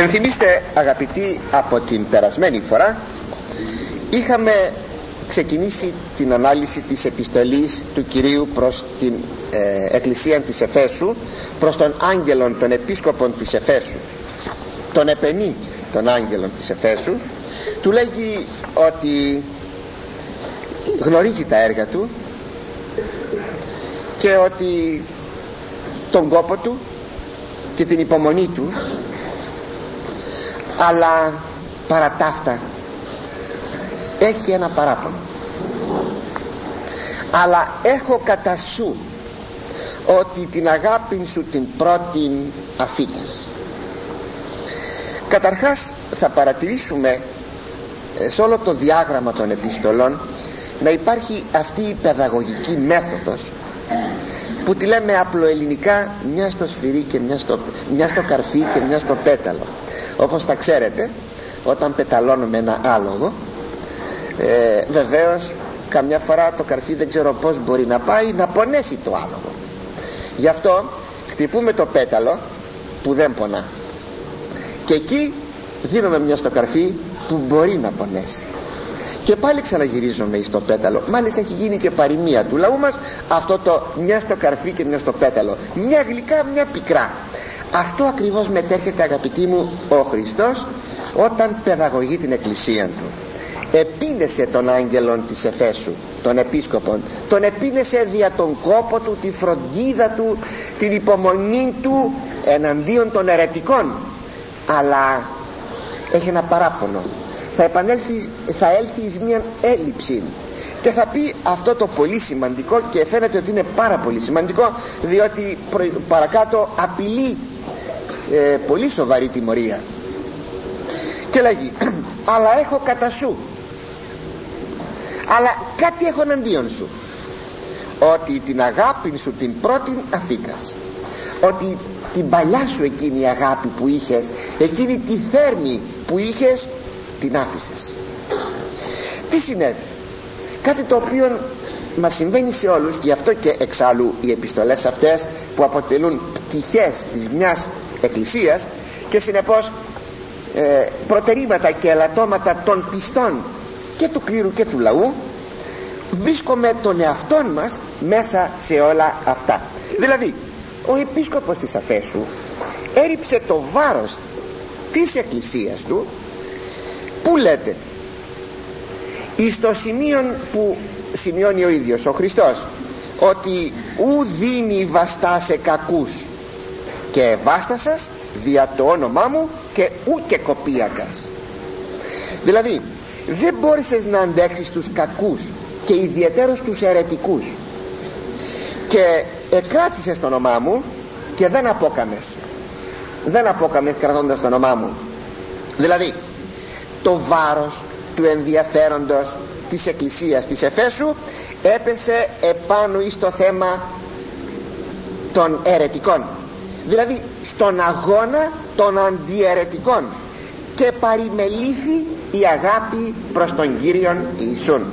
Ενθυμίστε αγαπητοί από την περασμένη φορά είχαμε ξεκινήσει την ανάλυση της επιστολής του Κυρίου προς την ε, Εκκλησία της Εφέσου προς τον άγγελον των επίσκοπων της Εφέσου. Τον επενή των άγγελων της Εφέσου. Του λέγει ότι γνωρίζει τα έργα του και ότι τον κόπο του και την υπομονή του αλλά παρά ταύτα έχει ένα παράπονο. Αλλά έχω κατά σου ότι την αγάπη σου την πρώτη αφήνες καταρχάς θα παρατηρήσουμε ε, σε όλο το διάγραμμα των επιστολών να υπάρχει αυτή η παιδαγωγική μέθοδος που τη λέμε απλοελληνικά μια στο σφυρί και μια στο, μια στο καρφί και μια στο πέταλο όπως τα ξέρετε όταν πεταλώνουμε ένα άλογο ε, βεβαίως καμιά φορά το καρφί δεν ξέρω πως μπορεί να πάει να πονέσει το άλογο. Γι' αυτό χτυπούμε το πέταλο που δεν πονά. Και εκεί δίνουμε μια στο καρφί που μπορεί να πονέσει. Και πάλι ξαναγυρίζουμε στο πέταλο. Μάλιστα έχει γίνει και παροιμία του λαού μας αυτό το μια στο καρφί και μια στο πέταλο μια γλυκά μια πικρά αυτό ακριβώς μετέρχεται αγαπητοί μου ο Χριστός όταν παιδαγωγεί την εκκλησία του. Επίνεσε τον άγγελον της Εφέσου τον επίσκοπον τον επίνεσε δια τον κόπο του τη φροντίδα του την υπομονή του εναντίον των ερετικών αλλά έχει ένα παράπονο. Θα επανέλθει θα έλθει εις μια έλλειψη. Και θα πει αυτό το πολύ σημαντικό και φαίνεται ότι είναι πάρα πολύ σημαντικό διότι παρακάτω απειλεί ε, πολύ σοβαρή τιμωρία. Και λέγει αλλά έχω κατά σου αλλά κάτι έχω εναντίον σου. Ότι την αγάπη σου την πρώτη αφήκας. Ότι την παλιά σου εκείνη η αγάπη που είχες εκείνη τη θέρμη που είχες την άφησες τι συνέβη. Κάτι το οποίο μας συμβαίνει σε όλους και γι' αυτό και εξάλλου οι επιστολές αυτές που αποτελούν πτυχές της μιας εκκλησίας και συνεπώς ε, προτερήματα και ελαττώματα των πιστών και του κλήρου και του λαού βρίσκουμε τον εαυτόν μας μέσα σε όλα αυτά. Δηλαδή ο επίσκοπος της Αφέσου έριψε το βάρος της εκκλησίας του που λέτε εις το σημείο που σημειώνει ο ίδιος ο Χριστός ότι ου δίνει βαστά σε κακούς και βάστασας δια το όνομά μου και ου και κοπίακας. Δηλαδή δεν μπόρεσες να αντέξεις τους κακούς και ιδιαίτερος τους αιρετικούς και εκράτησες το όνομά μου και δεν απόκαμες. Δεν απόκαμες κρατώντας το όνομά μου. Δηλαδή το βάρος του ενδιαφέροντος της εκκλησίας της Εφέσου έπεσε επάνω εις το θέμα των αιρετικών. Δηλαδή στον αγώνα των αντιαιρετικών. Και παρημελήθη η αγάπη προς τον Κύριον Ιησούν.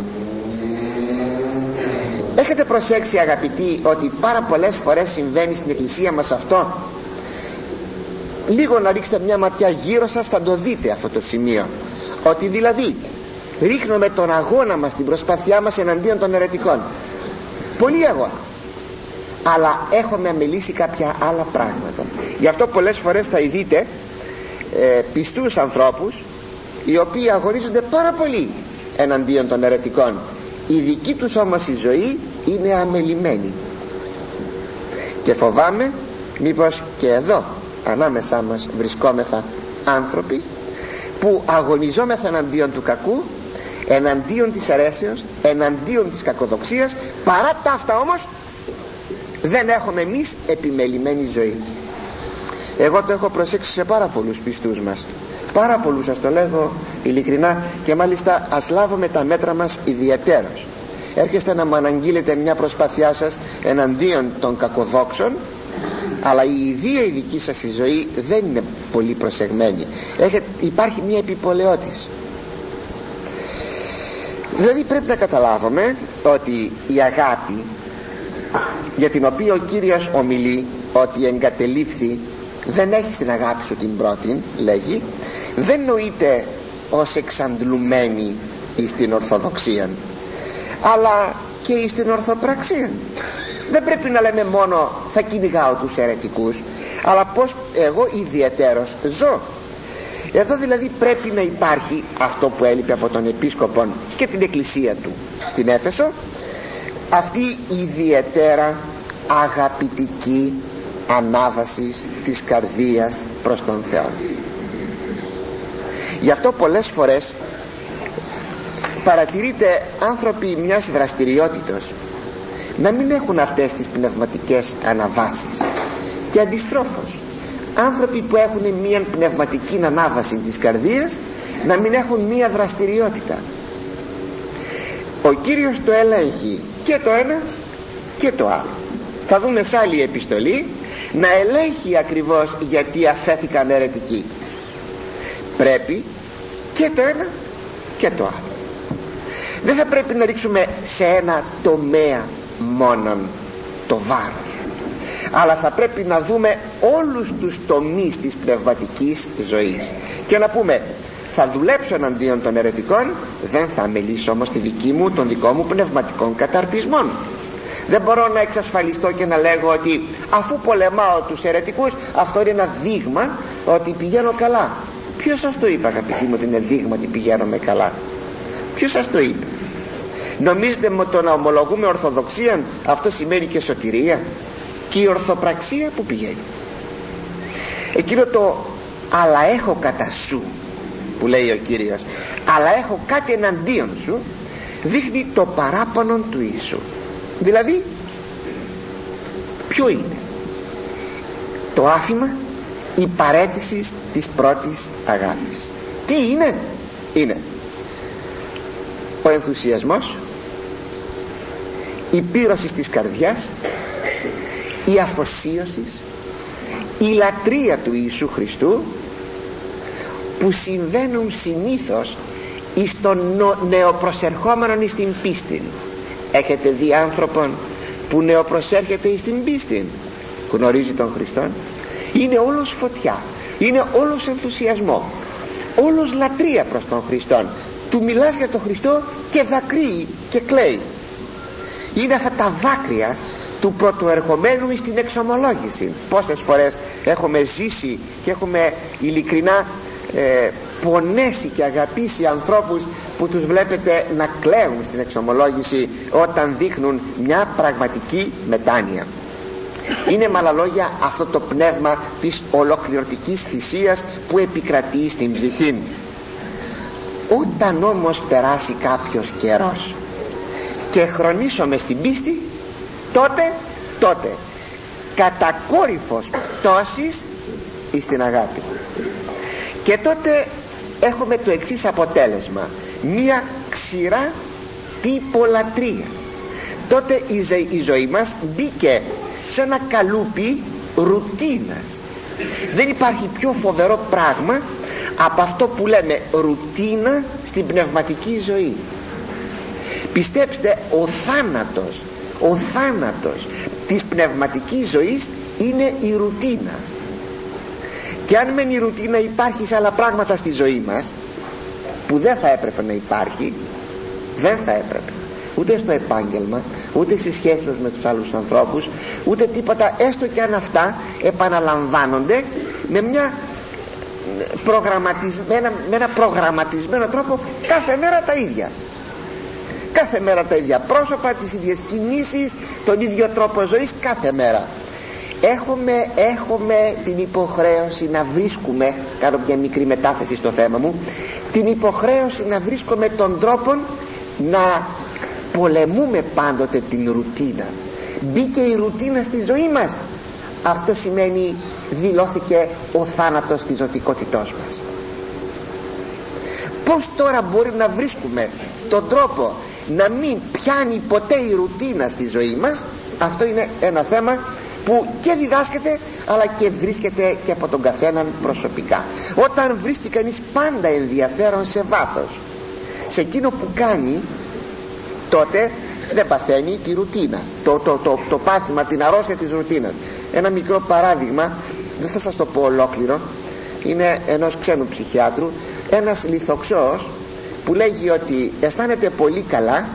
Έχετε προσέξει αγαπητοί ότι πάρα πολλές φορές συμβαίνει στην εκκλησία μας αυτό; Λίγο να ρίξετε μια ματιά γύρω σας θα το δείτε αυτό το σημείο. Ότι δηλαδή ρίχνουμε τον αγώνα μας την προσπάθειά μας εναντίον των ερετικών πολύ αγώνα. Αλλά έχουμε αμελήσει κάποια άλλα πράγματα. Γι' αυτό πολλές φορές θα ειδείτε ε, πιστούς ανθρώπους οι οποίοι αγωνίζονται πάρα πολύ εναντίον των ερετικών η δική τους όμως η ζωή είναι αμελημένη. Και φοβάμαι μήπως και εδώ ανάμεσά μας βρισκόμεθα άνθρωποι που αγωνιζόμεθα εναντίον του κακού εναντίον της αρέσεως εναντίον της κακοδοξίας παρά τα αυτά όμως δεν έχουμε εμείς επιμελημένη ζωή. Εγώ το έχω προσέξει σε πάρα πολλούς πιστούς μας. Πάρα πολλούς σας το λέγω ειλικρινά και μάλιστα ας λάβουμε τα μέτρα μας ιδιαιτέρως. Έρχεστε να μου αναγγείλετε μια προσπάθειά σας εναντίον των κακοδόξων αλλά η ιδία η δική σας η ζωή δεν είναι πολύ προσεγμένη. Έχετε, υπάρχει μια επιπολαιότηση δηλαδή πρέπει να καταλάβουμε ότι η αγάπη για την οποία ο Κύριος ομιλεί ότι εγκατελείφθη δεν έχεις την αγάπη σου την πρώτη λέγει. Δεν νοείται ως εξαντλουμένη εις την Ορθοδοξία αλλά και εις την Ορθοπραξία. Δεν πρέπει να λέμε μόνο θα κυνηγάω τους αιρετικούς αλλά πως εγώ ιδιαίτερος ζω εδώ δηλαδή πρέπει να υπάρχει αυτό που έλειπε από τον Επίσκοπο και την Εκκλησία του στην Έφεσο αυτή η ιδιαίτερα αγαπητική ανάβαση της καρδίας προς τον Θεό. Γι' αυτό πολλές φορές παρατηρείται άνθρωποι μιας δραστηριότητος να μην έχουν αυτές τις πνευματικές αναβάσεις. Και αντιστρόφως άνθρωποι που έχουν μια πνευματική ανάβαση της καρδίας να μην έχουν μια δραστηριότητα. Ο Κύριος το ελέγχει και το ένα και το άλλο. Θα δούμε σε άλλη επιστολή να ελέγχει ακριβώς γιατί αφέθηκαν αιρετικοί. Πρέπει και το ένα και το άλλο. Δεν θα πρέπει να ρίξουμε σε ένα τομέα μόνον το βάρος αλλά θα πρέπει να δούμε όλους τους τομείς της πνευματικής ζωής. Και να πούμε θα δουλέψω εναντίον των αιρετικών δεν θα μελήσω όμως τη δική μου τον δικό μου πνευματικών καταρτισμών. Δεν μπορώ να εξασφαλιστώ και να λέγω ότι αφού πολεμάω τους αιρετικούς αυτό είναι ένα δείγμα ότι πηγαίνω καλά. Ποιος σας το είπε αγαπητοί μου ότι είναι δείγμα ότι πηγαίνουμε καλά; Ποιος σας το είπε; Νομίζετε με το να ομολογούμε ορθοδοξία αυτό σημαίνει και σωτηρία; Και η ορθοπραξία που πηγαίνει. Εκείνο το αλλά έχω κατά σου που λέει ο Κύριος αλλά έχω κάτι εναντίον σου δείχνει το παράπονο του Ιησού. Δηλαδή ποιο είναι; Το άφημα η παρέτηση της πρώτης αγάπης. Τι είναι; Είναι ο ενθουσιασμός η πύρωση της καρδιάς η αφοσίωση η λατρεία του Ιησού Χριστού που συμβαίνουν συνήθως εις τον νεοπροσερχόμενον εις την πίστη. Έχετε δει άνθρωπον που νεοπροσέρχεται εις την πίστη. Γνωρίζει τον Χριστό είναι όλος φωτιά. Είναι όλος ενθουσιασμό. Όλος λατρεία προς τον Χριστό του μιλάς για τον Χριστό και δακρύει και κλαίει. Είναι αυτά τα δάκρυα του πρωτοερχομένου στην εξομολόγηση. Πόσες φορές έχουμε ζήσει και έχουμε ειλικρινά ε, πονέσει και αγαπήσει ανθρώπους που τους βλέπετε να κλαίουν στην εξομολόγηση όταν δείχνουν μια πραγματική μετάνοια. Είναι με άλλα λόγια αυτό το πνεύμα της ολοκληρωτικής θυσίας που επικρατεί στην ψυχή. Όταν όμως περάσει κάποιος καιρός και χρονίσουμε στην πίστη τότε τότε κατακόρυφος πτώσης εις την αγάπη. Και τότε έχουμε το εξής αποτέλεσμα. Μία ξηρά τυπολατρία τότε η, ζωή μας μπήκε σε ένα καλούπι ρουτίνας. Δεν υπάρχει πιο φοβερό πράγμα από αυτό που λέμε ρουτίνα στην πνευματική ζωή. Πιστέψτε ο θάνατος ο θάνατος της πνευματικής ζωής είναι η ρουτίνα. Και αν μεν η ρουτίνα υπάρχει σε άλλα πράγματα στη ζωή μας που δεν θα έπρεπε να υπάρχει δεν θα έπρεπε. Ούτε στο επάγγελμα ούτε στις σχέσεις μας με τους άλλους ανθρώπους ούτε τίποτα έστω και αν αυτά επαναλαμβάνονται με μια προγραμματισμένα, με ένα προγραμματισμένο τρόπο κάθε μέρα τα ίδια κάθε μέρα τα ίδια πρόσωπα τις ίδιες κινήσεις τον ίδιο τρόπο ζωής κάθε μέρα. Έχουμε, έχουμε την υποχρέωση να βρίσκουμε κάνω μια μικρή μετάθεση στο θέμα μου την υποχρέωση να βρίσκουμε τον τρόπο να πολεμούμε πάντοτε την ρουτίνα. Μπήκε η ρουτίνα στη ζωή μας. Αυτό σημαίνει δηλώθηκε ο θάνατος της ζωτικότητός μας. Πως τώρα μπορεί να βρίσκουμε τον τρόπο να μην πιάνει ποτέ η ρουτίνα στη ζωή μας. Αυτό είναι ένα θέμα που και διδάσκεται αλλά και βρίσκεται και από τον καθέναν προσωπικά. Όταν βρίσκει κανείς πάντα ενδιαφέρον σε βάθος σε εκείνο που κάνει τότε δεν παθαίνει τη ρουτίνα. Το, το, το, το πάθημα την αρρώστια της ρουτίνας. Ένα μικρό παράδειγμα δεν θα σας το πω ολόκληρο είναι ενός ξένου ψυχιάτρου ένας λιθοξός που λέγει ότι αισθάνεται πολύ καλά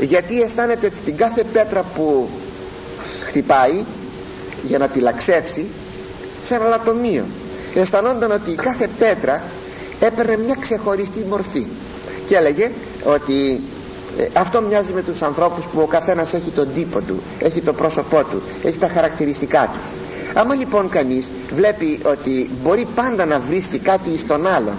γιατί αισθάνεται ότι την κάθε πέτρα που χτυπάει για να τη λαξεύσει σε ένα λατομείο. Αισθανόταν ότι η κάθε πέτρα έπαιρνε μια ξεχωριστή μορφή και έλεγε ότι ε, αυτό μοιάζει με τους ανθρώπους που ο καθένας έχει τον τύπο του έχει το πρόσωπό του, έχει τα χαρακτηριστικά του. Άμα λοιπόν κανείς βλέπει ότι μπορεί πάντα να βρίσκει κάτι στον άλλον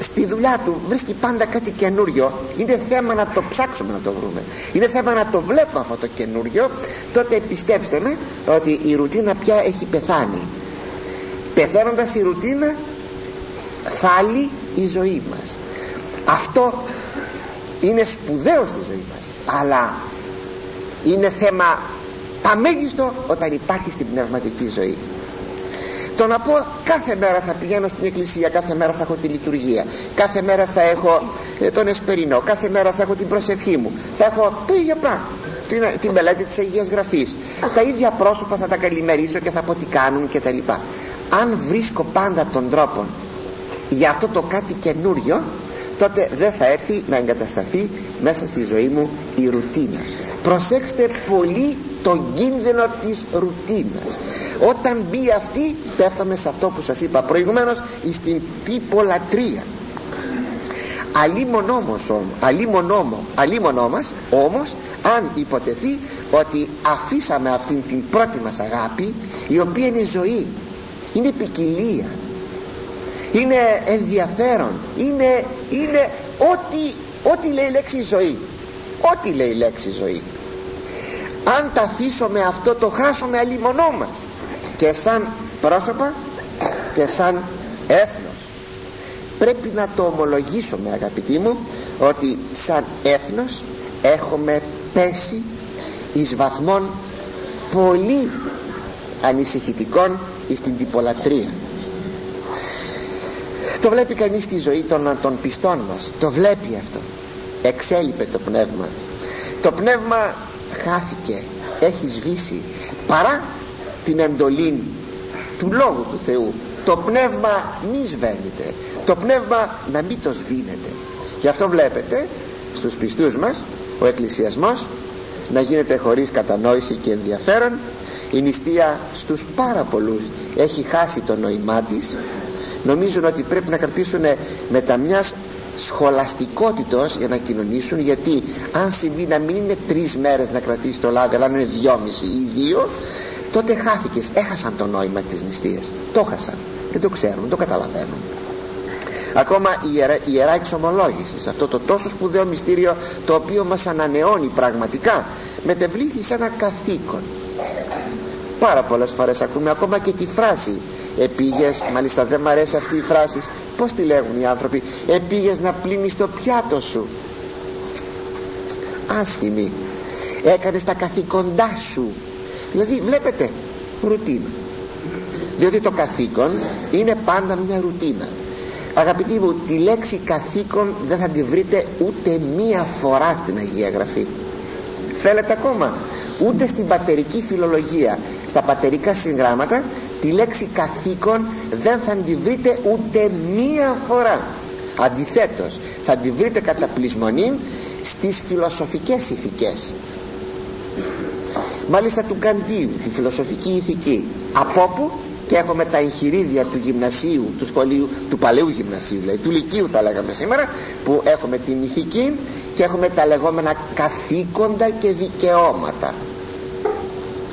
στη δουλειά του βρίσκει πάντα κάτι καινούριο. Είναι θέμα να το ψάξουμε να το βρούμε. Είναι θέμα να το βλέπουμε αυτό το καινούριο. Τότε πιστέψτε με ότι η ρουτίνα πια έχει πεθάνει. Πεθαίνοντας η ρουτίνα θάλει η ζωή μας. Αυτό είναι σπουδαίο στη ζωή μας αλλά είναι θέμα αμέγιστο όταν υπάρχει στην πνευματική ζωή το να πω κάθε μέρα θα πηγαίνω στην εκκλησία κάθε μέρα θα έχω τη λειτουργία κάθε μέρα θα έχω ε, τον εσπερινό κάθε μέρα θα έχω την προσευχή μου θα έχω το ίδιο πράγμα την, την μελέτη της Αγίας Γραφής. Τα ίδια πρόσωπα θα τα καλημερίσω και θα πω τι κάνουν και τα λοιπά. Αν βρίσκω πάντα τον τρόπο για αυτό το κάτι καινούριο τότε δεν θα έρθει να εγκατασταθεί μέσα στη ζωή μου η ρουτίνα. Προσέξτε πολύ τον κίνδυνο της ρουτίνας. Όταν μπει αυτή πέφταμε σε αυτό που σας είπα προηγουμένως στην τυπολατρία αλίμον όμως αλίμον όμως όμως αν υποτεθεί ότι αφήσαμε αυτήν την πρώτη μας αγάπη η οποία είναι ζωή είναι ποικιλία είναι ενδιαφέρον είναι, είναι ό,τι, ό,τι λέει η λέξη ζωή ό,τι λέει η λέξη ζωή αν τα αφήσουμε αυτό το χάσουμε αλλημονό μας. Και σαν πρόσωπα και σαν έθνος. Πρέπει να το ομολογήσουμε αγαπητοί μου ότι σαν έθνος έχουμε πέσει εις βαθμών πολύ ανησυχητικών στην τυπολατρία το βλέπει κανείς στη ζωή των, των πιστών μας. Το βλέπει αυτό. Εξέλιπε το πνεύμα. Το πνεύμα χάθηκε έχει σβήσει παρά την εντολή του Λόγου του Θεού. Το πνεύμα μη σβαίνεται το πνεύμα να μην το σβήνεται. Και αυτό βλέπετε στους πιστούς μας ο εκκλησιασμός να γίνεται χωρίς κατανόηση και ενδιαφέρον. Η νηστεία στους πάρα πολλούς έχει χάσει το νοημά της. Νομίζουν ότι πρέπει να κρατήσουν με τα μιας σχολαστικότητος για να κοινωνήσουν γιατί αν συμβεί να μην είναι τρεις μέρες να κρατήσει το λάδι αλλά είναι δυόμιση ή δύο τότε χάθηκες. Έχασαν το νόημα της νηστείας. Το έχασαν. Δεν το ξέρουν δεν το καταλαβαίνουν ακόμα η ιερά, η ιερά εξομολόγηση σε αυτό το τόσο σπουδαίο μυστήριο το οποίο μας ανανεώνει πραγματικά μετεβλήθη σε ένα καθήκον. Πάρα πολλές φορές ακούμε ακόμα και τη φράση επήγες μάλιστα δεν μ' αρέσει αυτή η φράση πως τη λέγουν οι άνθρωποι επήγες να πλύνεις το πιάτο σου άσχημη. Έκανες τα καθήκοντά σου. Δηλαδή βλέπετε ρουτίνα. Διότι το καθήκον είναι πάντα μια ρουτίνα. Αγαπητοί μου τη λέξη καθήκον δεν θα τη βρείτε ούτε μία φορά στην Αγία Γραφή θέλετε ακόμα; Ούτε στην πατερική φιλολογία στα πατερικά συγγράμματα τη λέξη καθήκον δεν θα τη βρείτε ούτε μία φορά. Αντιθέτως θα τη βρείτε κατά πλεισμονή στις φιλοσοφικές ηθικές. Μάλιστα του Καντίου τη φιλοσοφική ηθική. Από όπου; Και έχουμε τα εγχειρίδια του γυμνασίου του, σχολείου, του παλαιού γυμνασίου δηλαδή του λυκείου θα λέγαμε σήμερα που έχουμε την ηθική και έχουμε τα λεγόμενα καθήκοντα και δικαιώματα.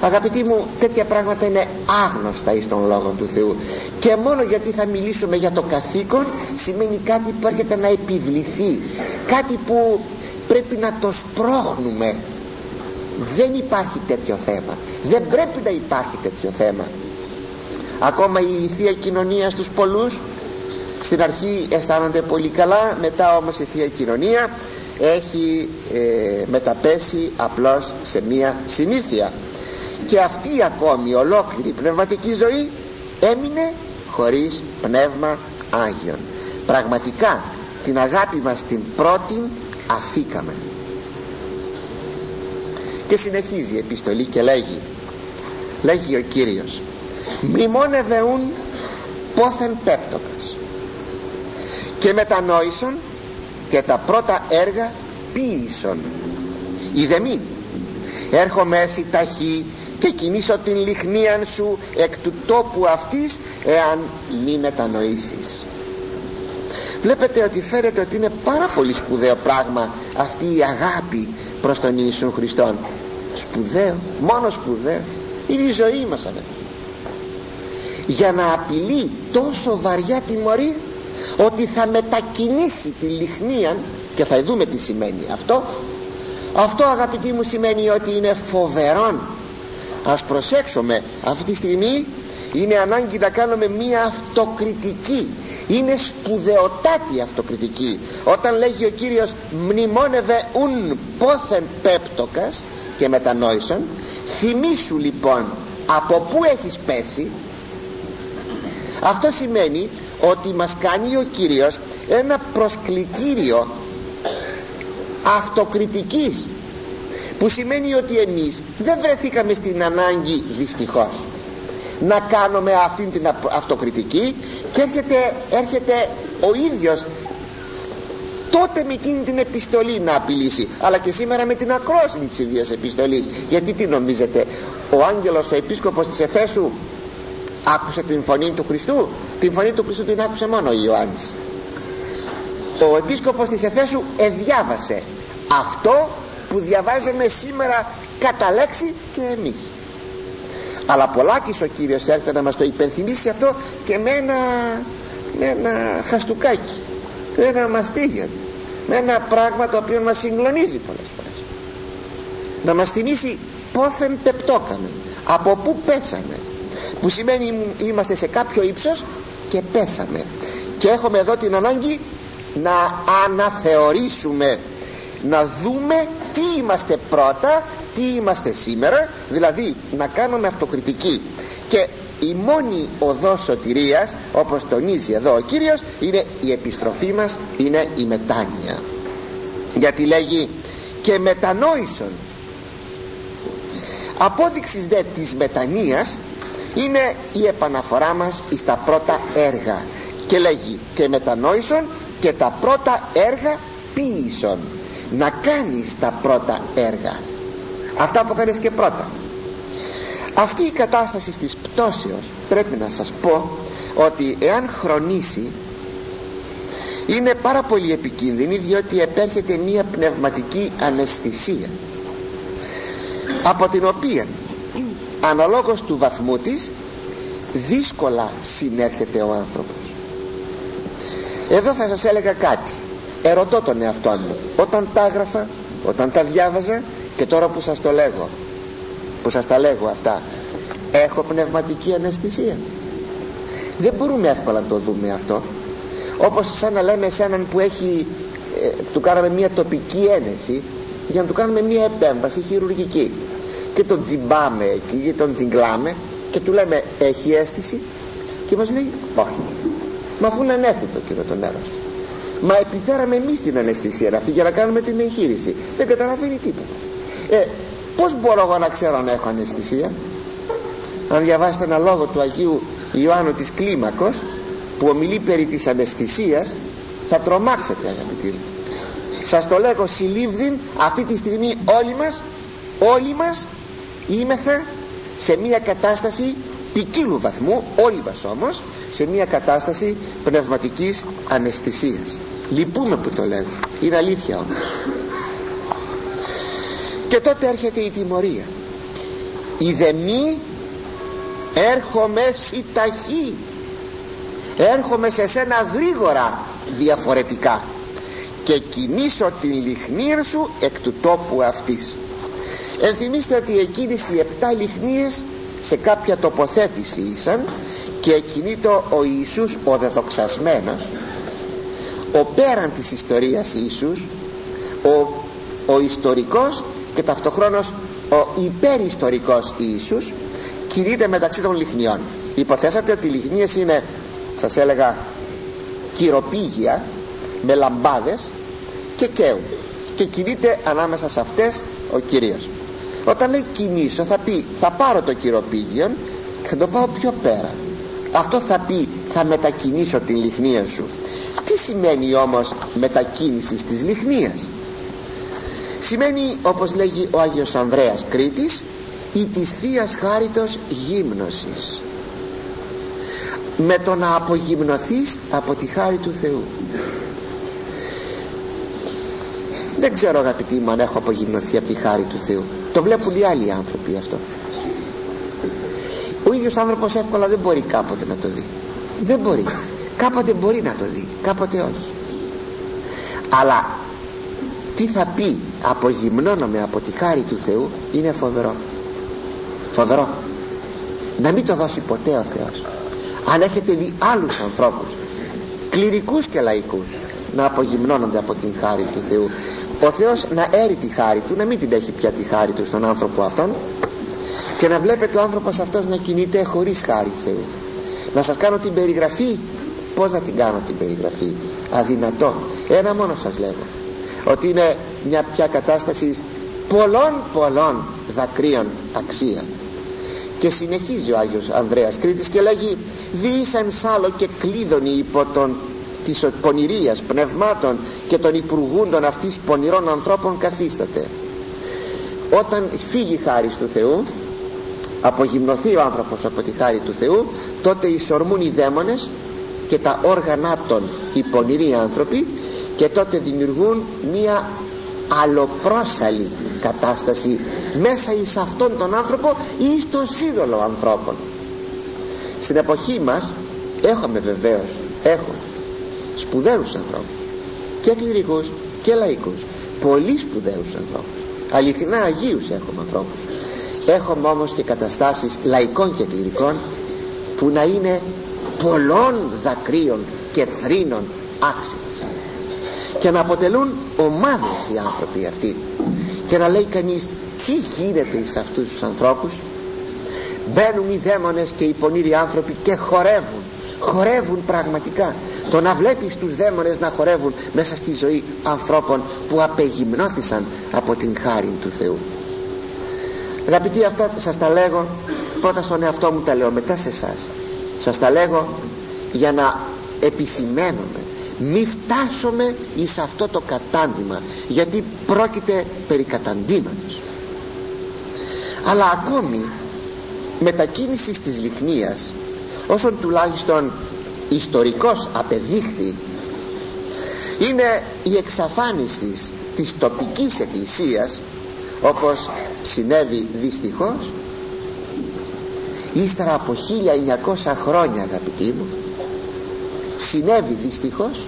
Αγαπητοί μου τέτοια πράγματα είναι άγνωστα εις τον Λόγο του Θεού. Και μόνο γιατί θα μιλήσουμε για το καθήκον σημαίνει κάτι που έρχεται να επιβληθεί. Κάτι που πρέπει να το σπρώχνουμε. Δεν υπάρχει τέτοιο θέμα. Δεν πρέπει να υπάρχει τέτοιο θέμα. Ακόμα η Θεία Κοινωνία στους πολλούς. Στην αρχή αισθάνονται πολύ καλά μετά όμως η Θεία Κοινωνία έχει ε, μεταπέσει απλώς σε μία συνήθεια. Και αυτή ακόμη ολόκληρη πνευματική ζωή έμεινε χωρίς πνεύμα Άγιον. Πραγματικά την αγάπη μας την πρώτη αφήκαμε. Και συνεχίζει η επιστολή και λέγει λέγει ο Κύριος μνημόνευε ούν πόθεν πέπτοκας και μετανόησον και τα πρώτα έργα ποίησον μη έρχομαι εσύ ταχύ και κινήσω την λιχνίαν σου εκ του τόπου αυτής εάν μη μετανοήσεις. Βλέπετε ότι φέρετε ότι είναι πάρα πολύ σπουδαίο πράγμα αυτή η αγάπη προς τον Ιησού Χριστόν. Σπουδαίο, μόνο σπουδαίο. Είναι η ζωή μας αδερφοί. Για να απειλεί τόσο βαριά τιμωρία ότι θα μετακινήσει τη λιχνία και θα δούμε τι σημαίνει αυτό. Αυτό αγαπητοί μου σημαίνει ότι είναι φοβερόν. Ας προσέξουμε. Αυτή τη στιγμή είναι ανάγκη να κάνουμε μία αυτοκριτική. Είναι σπουδαιοτάτη αυτοκριτική. Όταν λέγει ο Κύριος μνημόνευε ουν πόθεν πέπτοκας και μετανόησαν θυμήσου λοιπόν από πού έχεις πέσει αυτό σημαίνει ότι μας κάνει ο Κύριος ένα προσκλητήριο αυτοκριτικής που σημαίνει ότι εμείς δεν βρεθήκαμε στην ανάγκη δυστυχώς να κάνουμε αυτήν την αυτοκριτική και έρχεται, έρχεται ο ίδιος τότε με εκείνη την επιστολή να απειλήσει αλλά και σήμερα με την ακρόαση της ίδιας επιστολής. Γιατί τι νομίζετε ο άγγελος ο επίσκοπος της Εφέσου άκουσε την φωνή του Χριστού. Την φωνή του Χριστού την άκουσε μόνο ο Ιωάννης. Ο επίσκοπος της Εφέσου εδιάβασε αυτό που διαβάζουμε σήμερα κατά λέξη και εμείς. Αλλά πολλάκις ο Κύριος έρχεται να μας το υπενθυμίσει αυτό και με ένα, με ένα χαστούκάκι με ένα μαστίγιο με ένα πράγμα το οποίο μας συγκλονίζει πολλές φορές. Να μας θυμίσει πόθεν πεπτόκαμε από πού πέσαμε που σημαίνει είμαστε σε κάποιο ύψος και πέσαμε. Και έχουμε εδώ την ανάγκη να αναθεωρήσουμε. Να δούμε τι είμαστε πρώτα τι είμαστε σήμερα. Δηλαδή να κάνουμε αυτοκριτική. Και η μόνη οδός σωτηρίας όπως τονίζει εδώ ο Κύριος είναι η επιστροφή μας είναι η μετάνοια. Γιατί λέγει και μετανόησον απόδειξης δε της μετανοίας είναι η επαναφορά μας στα πρώτα έργα. Και λέγει και μετανόησον και τα πρώτα έργα ποίησον να κάνεις τα πρώτα έργα. Αυτά που κάνεις και πρώτα. Αυτή η κατάσταση της πτώσεως πρέπει να σας πω ότι εάν χρονίσει είναι πάρα πολύ επικίνδυνη διότι επέρχεται μια πνευματική αναισθησία από την οποία αναλόγως του βαθμού της δύσκολα συνέρχεται ο άνθρωπος. Εδώ θα σας έλεγα κάτι. Ερωτώ τον εαυτό μου. Όταν τα έγραφα όταν τα διάβαζα και τώρα που σας το λέγω που σας τα λέγω αυτά έχω πνευματική αναισθησία. Δεν μπορούμε εύκολα να το δούμε αυτό. Όπως σαν να λέμε σε έναν που έχει ε, του κάναμε μια τοπική ένεση για να του κάνουμε μια επέμβαση χειρουργική και τον τζιμπάμε εκεί και τον τζιγκλάμε και του λέμε έχει αίσθηση και μας λέει όχι μα αφού είναι ανέστητο κύριο το νερός μα επιφέραμε εμείς την αναισθησία αυτή για να κάνουμε την εγχείρηση. Δεν καταλαβαίνει τίποτα. Ε, πως μπορώ εγώ να ξέρω αν έχω αναισθησία; Αν διαβάσετε ένα λόγο του Αγίου Ιωάννου της Κλίμακος που ομιλεί περί της αναισθησίας θα τρομάξετε αγαπητοί μου. Σας το λέγω συλλήβδιν αυτή τη στιγμή όλοι μας όλοι μας είμεθα σε μια κατάσταση ποικίλου βαθμού όλοι μας όμως σε μια κατάσταση πνευματικής αναισθησίας. Λυπούμε που το λέω είναι αλήθεια όμως. Και τότε έρχεται η τιμωρία. Η δεμή έρχομαι ταχύ. Έρχομαι σε σένα γρήγορα διαφορετικά. Και κινήσω την λιχνία σου εκ του τόπου αυτής ενθυμίστε ότι εκείνες οι επτά λιχνίες σε κάποια τοποθέτηση ήσαν και εκινήτω ο Ιησούς ο δεδοξασμένος ο πέραν της ιστορίας Ιησούς ο, ο ιστορικός και ταυτοχρόνως ο υπεριστορικός Ιησούς κινείται μεταξύ των λιχνιών. Υποθέσατε ότι οι λιχνίες είναι σας έλεγα κυροπήγια με λαμπάδες και καίουν. Και κινείται ανάμεσα σε αυτές ο Κυρίος όταν λέει κινήσω θα πει θα πάρω το κυροπήγιο θα το πάω πιο πέρα αυτό θα πει θα μετακινήσω την λιχνία σου τι σημαίνει όμως μετακίνησης της λιχνίας; Σημαίνει όπως λέγει ο Άγιος Ανδρέας Κρήτης η της Θείας Χάριτος γύμνωσης με το να απογυμνοθείς από τη χάρη του Θεού. Δεν ξέρω αγαπητοί μου αν έχω απογυμνοθεί από τη χάρη του Θεού το βλέπουν οι άλλοι άνθρωποι αυτό. Ο ίδιος άνθρωπος εύκολα δεν μπορεί κάποτε να το δει. Δεν μπορεί. Κάποτε μπορεί να το δει κάποτε όχι. Αλλά τι θα πει απογυμνώνομαι από τη χάρη του Θεού είναι φοβερό. Φοβερό. Να μην το δώσει ποτέ ο Θεός. Αν έχετε δει άλλους ανθρώπους κληρικούς και λαϊκούς να απογυμνώνονται από την χάρη του Θεού ο Θεός να έρει τη χάρη του να μην την έχει πια τη χάρη του στον άνθρωπο αυτόν και να βλέπετε ο άνθρωπος αυτός να κινείται χωρίς χάρη του Θεού. Να σας κάνω την περιγραφή. Πως να την κάνω την περιγραφή; Αδυνατό ένα μόνο σας λέγω. Ότι είναι μια πια κατάσταση πολλών πολλών δακρύων αξία και συνεχίζει ο Άγιος Ανδρέας Κρήτης και λέγει διήσαν σάλο και κλείδωνοι υπό τον της πονηρίας πνευμάτων και των υπουργούντων αυτής πονηρών ανθρώπων καθίσταται. Όταν φύγει χάρη του Θεού απογυμνωθεί ο άνθρωπος από τη χάρη του Θεού τότε ισορμούν οι δαίμονες και τα όργανα των οι πονηροί άνθρωποι και τότε δημιουργούν μία αλλοπρόσαλη κατάσταση μέσα εις αυτόν τον άνθρωπο ή στον σύνολο ανθρώπων. Στην εποχή μας έχουμε βεβαίως έχουμε σπουδαίους ανθρώπους. Και κληρικούς και λαϊκούς πολύ σπουδαίους ανθρώπους. Αληθινά Αγίους έχουμε ανθρώπους. Έχουμε όμως και καταστάσεις λαϊκών και κληρικών που να είναι πολλών δακρύων και θρήνων άξιες. Και να αποτελούν ομάδες οι άνθρωποι αυτοί. Και να λέει κανείς τι γίνεται σε αυτούς τους ανθρώπους; Μπαίνουν οι δαίμονες και οι πονήροι άνθρωποι και χορεύουν χορεύουν πραγματικά. Το να βλέπεις τους δαίμονες να χορεύουν μέσα στη ζωή ανθρώπων που απεγυμνώθησαν από την χάρη του Θεού. Αγαπητοί αυτά σας τα λέγω πρώτα στον εαυτό μου τα λέω μετά σε εσάς. σας τα λέγω για να επισημαίνομαι. Μη φτάσουμε εις αυτό το κατάντημα γιατί πρόκειται περί καταντήματος. Αλλά ακόμη μετακίνησης της λιχνίας όσον τουλάχιστον ιστορικός απεδείχθη είναι η εξαφάνιση της τοπικής εκκλησίας όπως συνέβη δυστυχώς ύστερα από 1900 χρόνια αγαπητοί μου συνέβη δυστυχώς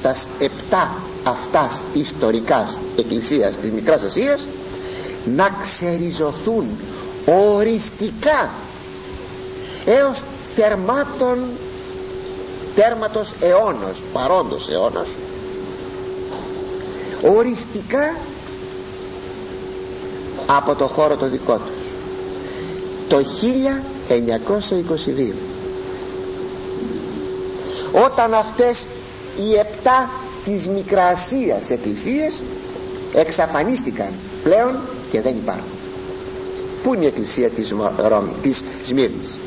στα επτά αυτάς ιστορικάς εκκλησίας της Μικράς Ασίας να ξεριζωθούν οριστικά έως τερμάτων τέρματος αιώνος παρόντος αιώνος. Οριστικά από το χώρο το δικό τους. Το 1922 όταν αυτές οι επτά της Μικρασίας εκκλησίες εξαφανίστηκαν πλέον και δεν υπάρχουν Πού είναι η εκκλησία της, Ρώμη, της Σμύρνης;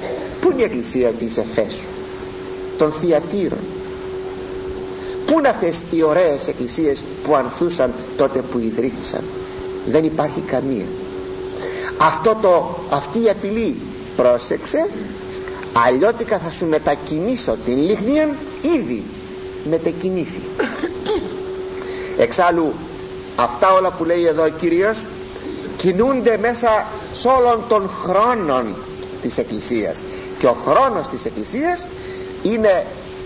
Πού είναι η εκκλησία της Εφέσου των Θιατήρων; Πού είναι αυτές οι ωραίες εκκλησίες που ανθούσαν τότε που ιδρύθησαν; Δεν υπάρχει καμία. Αυτό το, αυτή η απειλή πρόσεξε αλλιώτικα θα σου μετακινήσω την λίχνια ήδη μετακινήθη. Εξάλλου αυτά όλα που λέει εδώ ο Κύριος κινούνται μέσα σε όλων των χρόνων της Εκκλησίας. Και ο χρόνος της Εκκλησίας είναι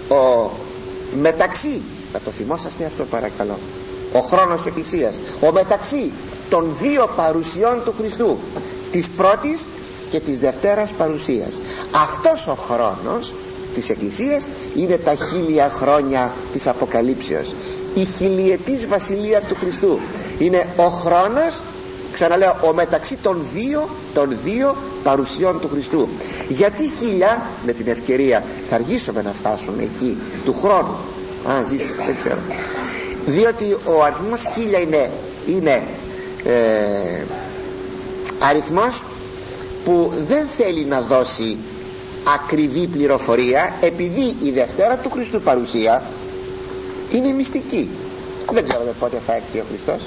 ο μεταξύ. Να το θυμόσαστε αυτό παρακαλώ. Ο χρόνος της Εκκλησίας. Ο μεταξύ των δύο παρουσιών του Χριστού. Της πρώτης και της δευτέρας παρουσίας. Αυτός ο χρόνος της Εκκλησίας είναι τα χίλια χρόνια της Αποκαλύψεως. Η χιλιετής βασιλεία του Χριστού. Είναι ο χρόνος ξαναλέω ο μεταξύ των δύο, των δύο παρουσιών του Χριστού. Γιατί χίλια με την ευκαιρία θα αργήσουμε να φτάσουμε εκεί του χρόνου. Α ζήσω δεν ξέρω. Διότι ο αριθμός χίλια είναι, είναι ε, αριθμός που δεν θέλει να δώσει ακριβή πληροφορία επειδή η Δευτέρα του Χριστού παρουσία είναι μυστική. Δεν ξέρουμε πότε θα έρθει ο Χριστός.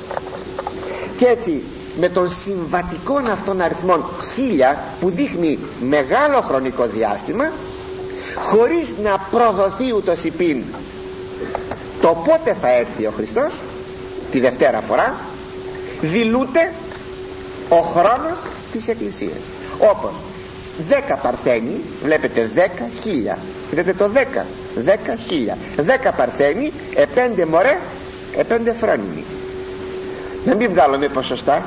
Και έτσι με τον συμβατικό αυτών αριθμών χίλια που δείχνει μεγάλο χρονικό διάστημα χωρίς να προδοθεί ούτως υπήν το πότε θα έρθει ο Χριστός τη Δευτέρα φορά δηλούται ο χρόνος της Εκκλησίας. Όπως 10 παρθένοι βλέπετε 10 χίλια. Βλέπετε το 10 10 χίλια. 10 παρθένοι επέντε μωρέ επέντε φρόνιμοι. Να μην βγάλουμε ποσοστά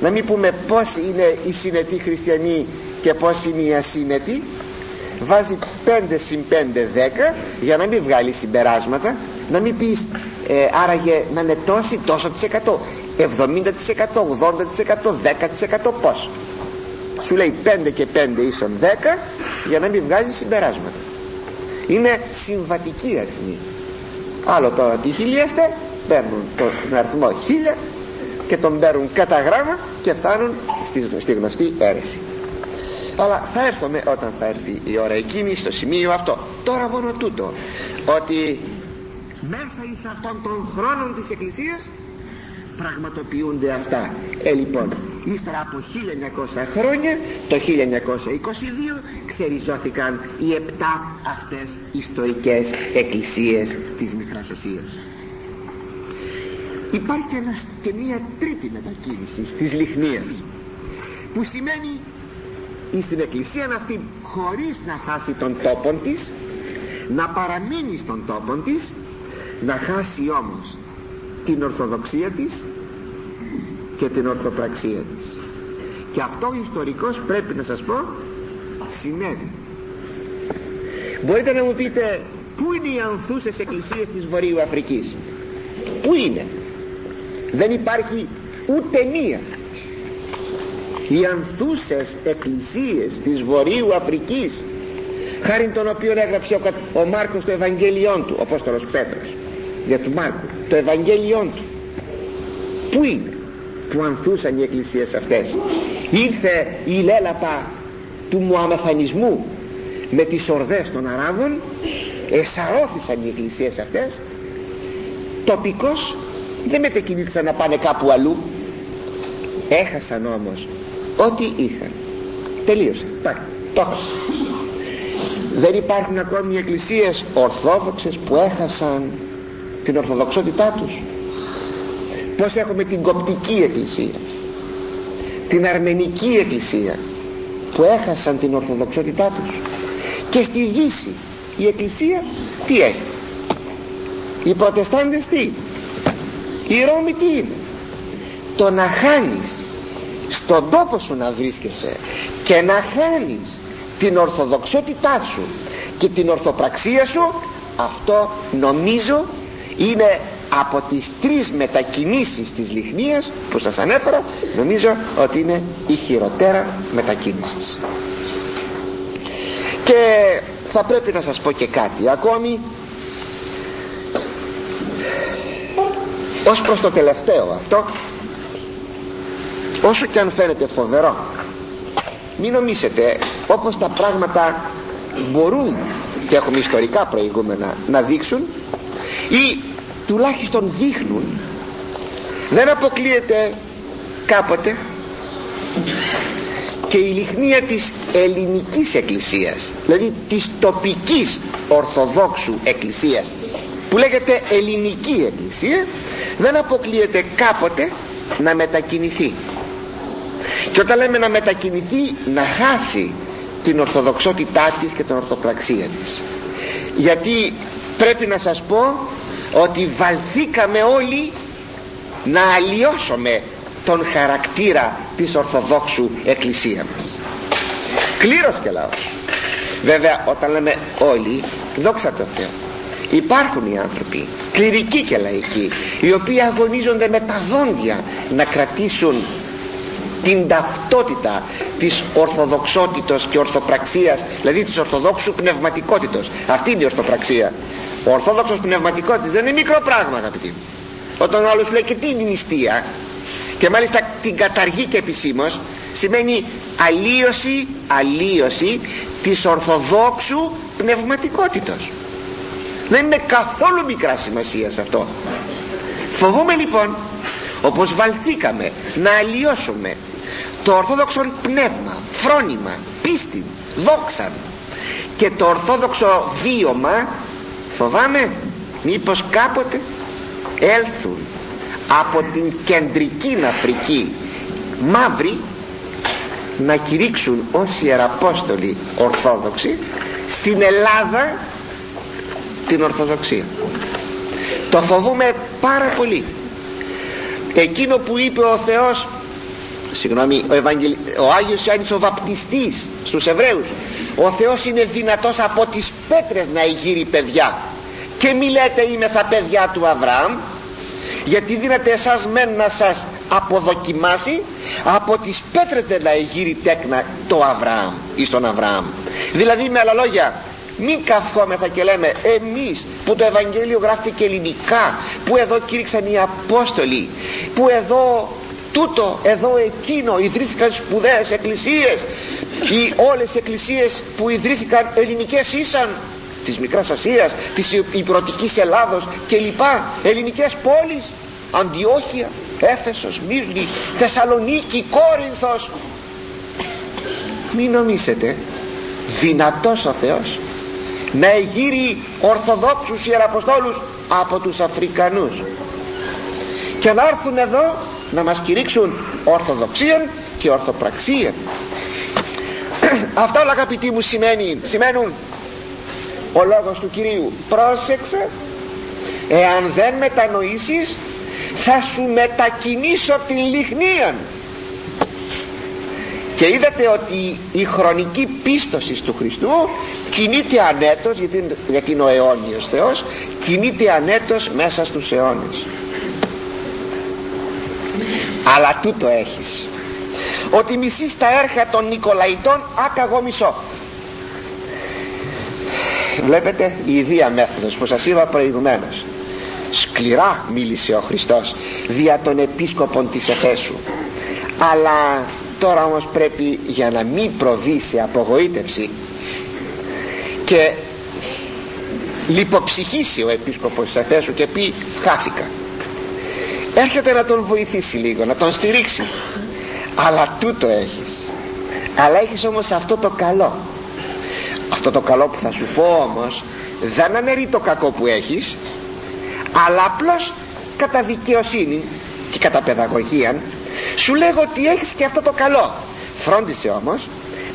να μην πούμε πως είναι οι συνετοί χριστιανοί και πως είναι οι ασύνετοι. Βάζει 5 συν 5 10 για να μην βγάλει συμπεράσματα να μην πεις ε, άραγε να είναι τόσοι τόσο της εκατό. 70% 80% 10% πώς. Σου λέει 5 και 5 ίσον 10 για να μην βγάζει συμπεράσματα. Είναι συμβατική αριθμή. Άλλο τώρα τι χιλιέστε παίρνουν τον αριθμό χίλια και τον παίρνουν κατά γράμμα και φτάνουν στη, στη γνωστή αίρεση. Αλλά θα έρθουμε όταν θα έρθει η ώρα εκείνη στο σημείο αυτό. Τώρα μόνο τούτο ότι μέσα εις αυτών των χρόνων της Εκκλησίας πραγματοποιούνται αυτά. Ε λοιπόν ύστερα από 1900 χρόνια το 1922 ξεριζώθηκαν οι επτά αυτές ιστορικές εκκλησίες της Μικράς Ασίας υπάρχει και, μια τρίτη μετακίνηση της λιχνίας που σημαίνει στην εκκλησία αυτή χωρίς να χάσει τον τόπο της να παραμείνει στον τόπο της να χάσει όμως την ορθοδοξία της και την ορθοπραξία της. Και αυτό ιστορικός πρέπει να σας πω συνέβη. Μπορείτε να μου πείτε πού είναι οι ανθούσες εκκλησίες της Βορείου Αφρικής; Πού είναι; Δεν υπάρχει ούτε μία. Οι ανθούσες εκκλησίες της Βορείου Αφρικής χάρη των οποίων έγραψε ο, ο Μάρκος το Ευαγγέλιόν του ο Απόστολος Πέτρος. Για του Μάρκου το Ευαγγέλιόν του. Πού είναι που ανθούσαν οι εκκλησίες αυτές; Ήρθε η λέλαπα του μουαμεθανισμού με τις ορδές των Αράβων εσαρώθησαν οι εκκλησίες αυτές τοπικός δεν μετακινήθησαν να πάνε κάπου αλλού. Έχασαν όμως ό,τι είχαν. Τελείωσε. Πάει. Το έχασαν. Δεν υπάρχουν ακόμη εκκλησίες ορθόδοξες που έχασαν την ορθοδοξότητά τους. Πως έχουμε την κοπτική εκκλησία την αρμενική εκκλησία που έχασαν την ορθοδοξότητά τους. Και στη Δύση η εκκλησία τι έχει; Οι προτεστάντες τι; Η Ρώμη τι είναι; Το να χάνεις στον τόπο σου να βρίσκεσαι και να χάνεις την ορθοδοξότητά σου και την ορθοπραξία σου αυτό νομίζω είναι από τις τρεις μετακινήσεις της λιχνίας που σας ανέφερα νομίζω ότι είναι η χειροτέρα μετακίνησης. Και θα πρέπει να σας πω και κάτι. Ακόμη ως προς το τελευταίο αυτό όσο και αν φαίνεται φοβερό μην νομίσετε όπως τα πράγματα μπορούν και έχουμε ιστορικά προηγούμενα να δείξουν ή τουλάχιστον δείχνουν δεν αποκλείεται κάποτε και η λιχνία της ελληνικής εκκλησίας δηλαδή της τοπικής ορθοδόξου εκκλησίας που λέγεται ελληνική εκκλησία δεν αποκλείεται κάποτε να μετακινηθεί. Και όταν λέμε να μετακινηθεί να χάσει την ορθοδοξότητά της και την ορθοπραξία της. Γιατί πρέπει να σας πω ότι βαλθήκαμε όλοι να αλλοιώσουμε τον χαρακτήρα της Ορθοδόξου Εκκλησία μας. Κλήρος και λαός. Βέβαια όταν λέμε όλοι δόξα τω Θεώ υπάρχουν οι άνθρωποι κληρικοί και λαϊκοί οι οποίοι αγωνίζονται με τα δόντια να κρατήσουν την ταυτότητα της ορθοδοξότητος και ορθοπραξίας δηλαδή της ορθοδόξου πνευματικότητος. Αυτή είναι η ορθοπραξία. Ο ορθόδοξος πνευματικότητας δεν είναι μικρό πράγμα αγαπητοί όταν ο άλλος λέει και τι είναι η νηστεία και μάλιστα την καταργεί και επισήμως σημαίνει αλλίωση αλλίωση της ορθοδόξου πνευματικότητας δεν είναι καθόλου μικρά σημασία σε αυτό. Φοβούμε λοιπόν όπως βαλθήκαμε να αλλοιώσουμε το ορθόδοξο πνεύμα φρόνημα, πίστη, δόξα και το ορθόδοξο βίωμα φοβάμαι μήπως κάποτε έλθουν από την κεντρική Αφρική μαύροι να κηρύξουν ως Ιεραπόστολοι Ορθόδοξοι στην Ελλάδα την Ορθοδοξία. Το φοβούμε πάρα πολύ. Εκείνο που είπε ο Θεός συγγνώμη ο, Ευαγγελ... ο Άγιος Ιωάννης ο Βαπτιστής στους Εβραίους ο Θεός είναι δυνατός από τις πέτρες να εγείρει παιδιά. Και μη λέτε είμαι θα παιδιά του Αβραάμ γιατί δίνετε εσάς μεν να σας αποδοκιμάσει από τις πέτρες δεν να εγείρει τέκνα το Αβραάμ ή στον Αβραάμ. Δηλαδή με άλλα λόγια μην καυχόμεθα και λέμε εμείς που το Ευαγγέλιο γράφτηκε ελληνικά που εδώ κήρυξαν οι Απόστολοι που εδώ τούτο εδώ εκείνο ιδρύθηκαν σπουδαίες εκκλησίες οι όλες οι εκκλησίες που ιδρύθηκαν ελληνικές ήσαν της Μικράς Ασίας της Υπρωτικής Ελλάδος και λοιπά ελληνικές πόλεις Αντιόχεια, Έφεσος, Μύρνη, Θεσσαλονίκη, Κόρινθος μην νομίσετε δυνατός ο Θεός να εγείρει Ορθοδόξους Ιεραποστόλους από τους Αφρικανούς. Και να έρθουν εδώ να μας κηρύξουν Ορθοδοξία και Ορθοπραξία αυτά όλα αγαπητοί μου σημαίνει, σημαίνουν ο λόγος του Κυρίου. Πρόσεξε εάν δεν μετανοήσεις θα σου μετακινήσω την λιχνία και είδατε ότι η χρονική πίστοση του Χριστού κινείται ανέτος γιατί, γιατί είναι ο αιώνιος Θεός κινείται ανέτος μέσα στους αιώνες. Αλλά τούτο έχεις. Ότι μισείς τα έρχα των Νικολαϊτών άκαγω μισό. Βλέπετε η ιδία μέθοδος που σας είπα προηγουμένως. Σκληρά μίλησε ο Χριστός δια των επίσκοπων της Εφέσου. Αλλά τώρα όμως πρέπει για να μην προβεί σε απογοήτευση και λιποψυχήσει ο επίσκοπος της Εφέσου και πει χάθηκα έρχεται να τον βοηθήσει λίγο να τον στηρίξει. Αλλά τούτο έχεις. Αλλά έχεις όμως αυτό το καλό. Αυτό το καλό που θα σου πω όμως δεν αναιρεί το κακό που έχεις αλλά απλώς κατά δικαιοσύνη και κατά παιδαγωγία σου λέγω ότι έχεις και αυτό το καλό. Φρόντισε όμως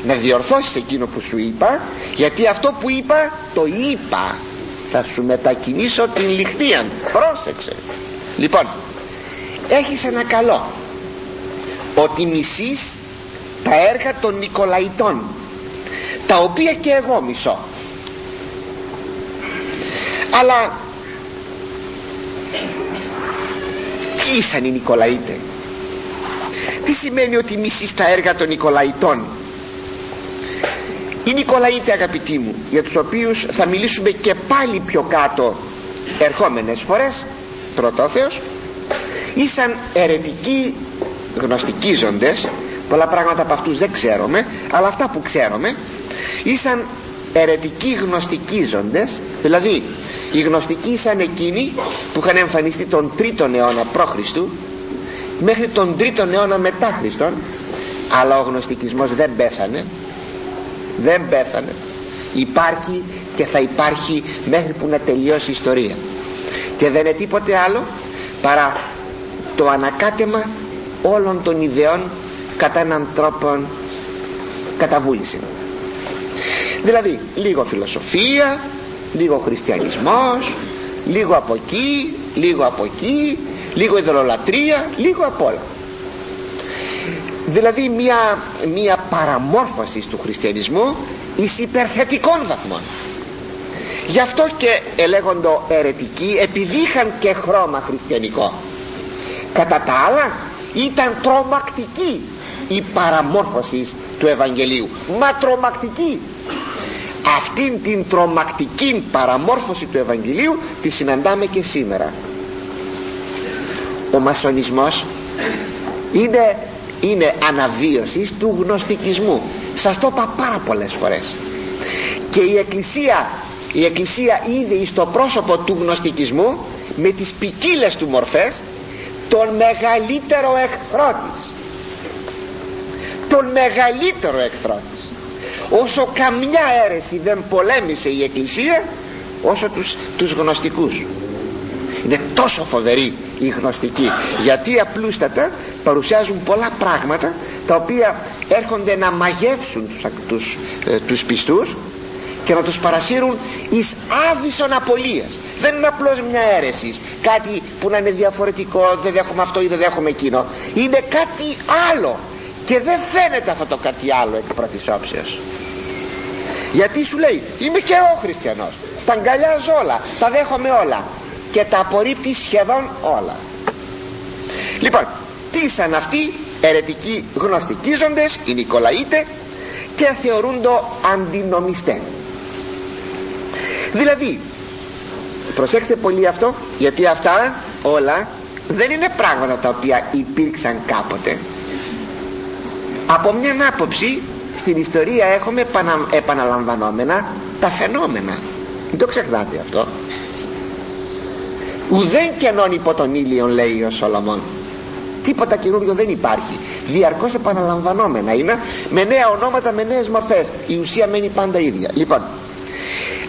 να διορθώσεις εκείνο που σου είπα γιατί αυτό που είπα το είπα. Θα σου μετακινήσω την λιχνία πρόσεξες. Λοιπόν έχεις ένα καλό. Ότι μισείς τα έργα των Νικολαϊτών τα οποία και εγώ μισώ. Αλλά τι ήσαν οι Νικολαίτες τι σημαίνει ότι μισείς τα έργα των Νικολαϊτών; Οι Νικολαίτες αγαπητοί μου για τους οποίους θα μιλήσουμε και πάλι πιο κάτω ερχόμενες φορές πρώτα ο Θεός ήσαν αιρετικοί γνωστικίζοντες πολλά πράγματα από αυτούς δεν ξέρουμε αλλά αυτά που ξέρουμε ήσαν αιρετικοί γνωστικίζοντες δηλαδή οι γνωστικοί ήσαν εκείνοι που είχαν εμφανιστεί τον 3ο αιώνα π.Χ. μέχρι τον 3ο αιώνα μετά Χριστόν αλλά ο γνωστικισμός δεν πέθανε δεν πέθανε. Υπάρχει και θα υπάρχει μέχρι που να τελειώσει η ιστορία. Και δεν είναι τίποτε άλλο παρά το ανακάτεμα όλων των ιδεών κατά έναν τρόπο καταβούληση. Δηλαδή λίγο φιλοσοφία λίγο χριστιανισμός λίγο από εκεί λίγο από εκεί λίγο ιδεολατρία λίγο από όλα. Δηλαδή μια, μια παραμόρφωση του χριστιανισμού εις υπερθετικών βαθμών. Γι' αυτό και ελέγοντο ερετικοί επειδή είχαν και χρώμα χριστιανικό. Κατά τα άλλα ήταν τρομακτική η παραμόρφωση του Ευαγγελίου. Μα τρομακτική. Αυτήν την τρομακτική παραμόρφωση του Ευαγγελίου τη συναντάμε και σήμερα ο μασονισμός είναι είναι αναβίωσης του γνωστικισμού. Σας το είπα πάρα πολλές φορές. Και η Εκκλησία η Εκκλησία είδε στο πρόσωπο του γνωστικισμού με τις ποικίλες του μορφές τον μεγαλύτερο εχθρό της τον μεγαλύτερο εχθρό της όσο καμιά αίρεση δεν πολέμησε η Εκκλησία όσο τους, τους γνωστικούς. Είναι τόσο φοβερή η γνωστική γιατί απλούστατα παρουσιάζουν πολλά πράγματα τα οποία έρχονται να μαγεύσουν τους, τους, ε, τους πιστούς και να τους παρασύρουν εις άβυσον απολίας. Δεν είναι απλώς μια αίρεση κάτι που να είναι διαφορετικό δεν δέχομαι αυτό ή δεν δέχομαι εκείνο. Είναι κάτι άλλο και δεν φαίνεται αυτό το κάτι άλλο εκ πρώτης όψεως. Γιατί σου λέει είμαι και εγώ χριστιανός. Τα αγκαλιάζω όλα τα δέχομαι όλα και τα απορρίπτει σχεδόν όλα. Λοιπόν τι ήσαν αυτοί ερετικοί γνωστικίζοντες οι Νικολαΐτε και θεωρούν το αντινομιστές. Δηλαδή προσέξτε πολύ αυτό γιατί αυτά όλα δεν είναι πράγματα τα οποία υπήρξαν κάποτε. Από μια άποψη στην ιστορία έχουμε επαναλαμβανόμενα τα φαινόμενα. Μην το ξεχνάτε αυτό ουδέν κενών υπό τον ήλιο λέει ο Σολομών. Τίποτα καινούριο δεν υπάρχει. Διαρκώς επαναλαμβανόμενα είναι με νέα ονόματα με νέες μορφές. Η ουσία μένει πάντα ίδια. Λοιπόν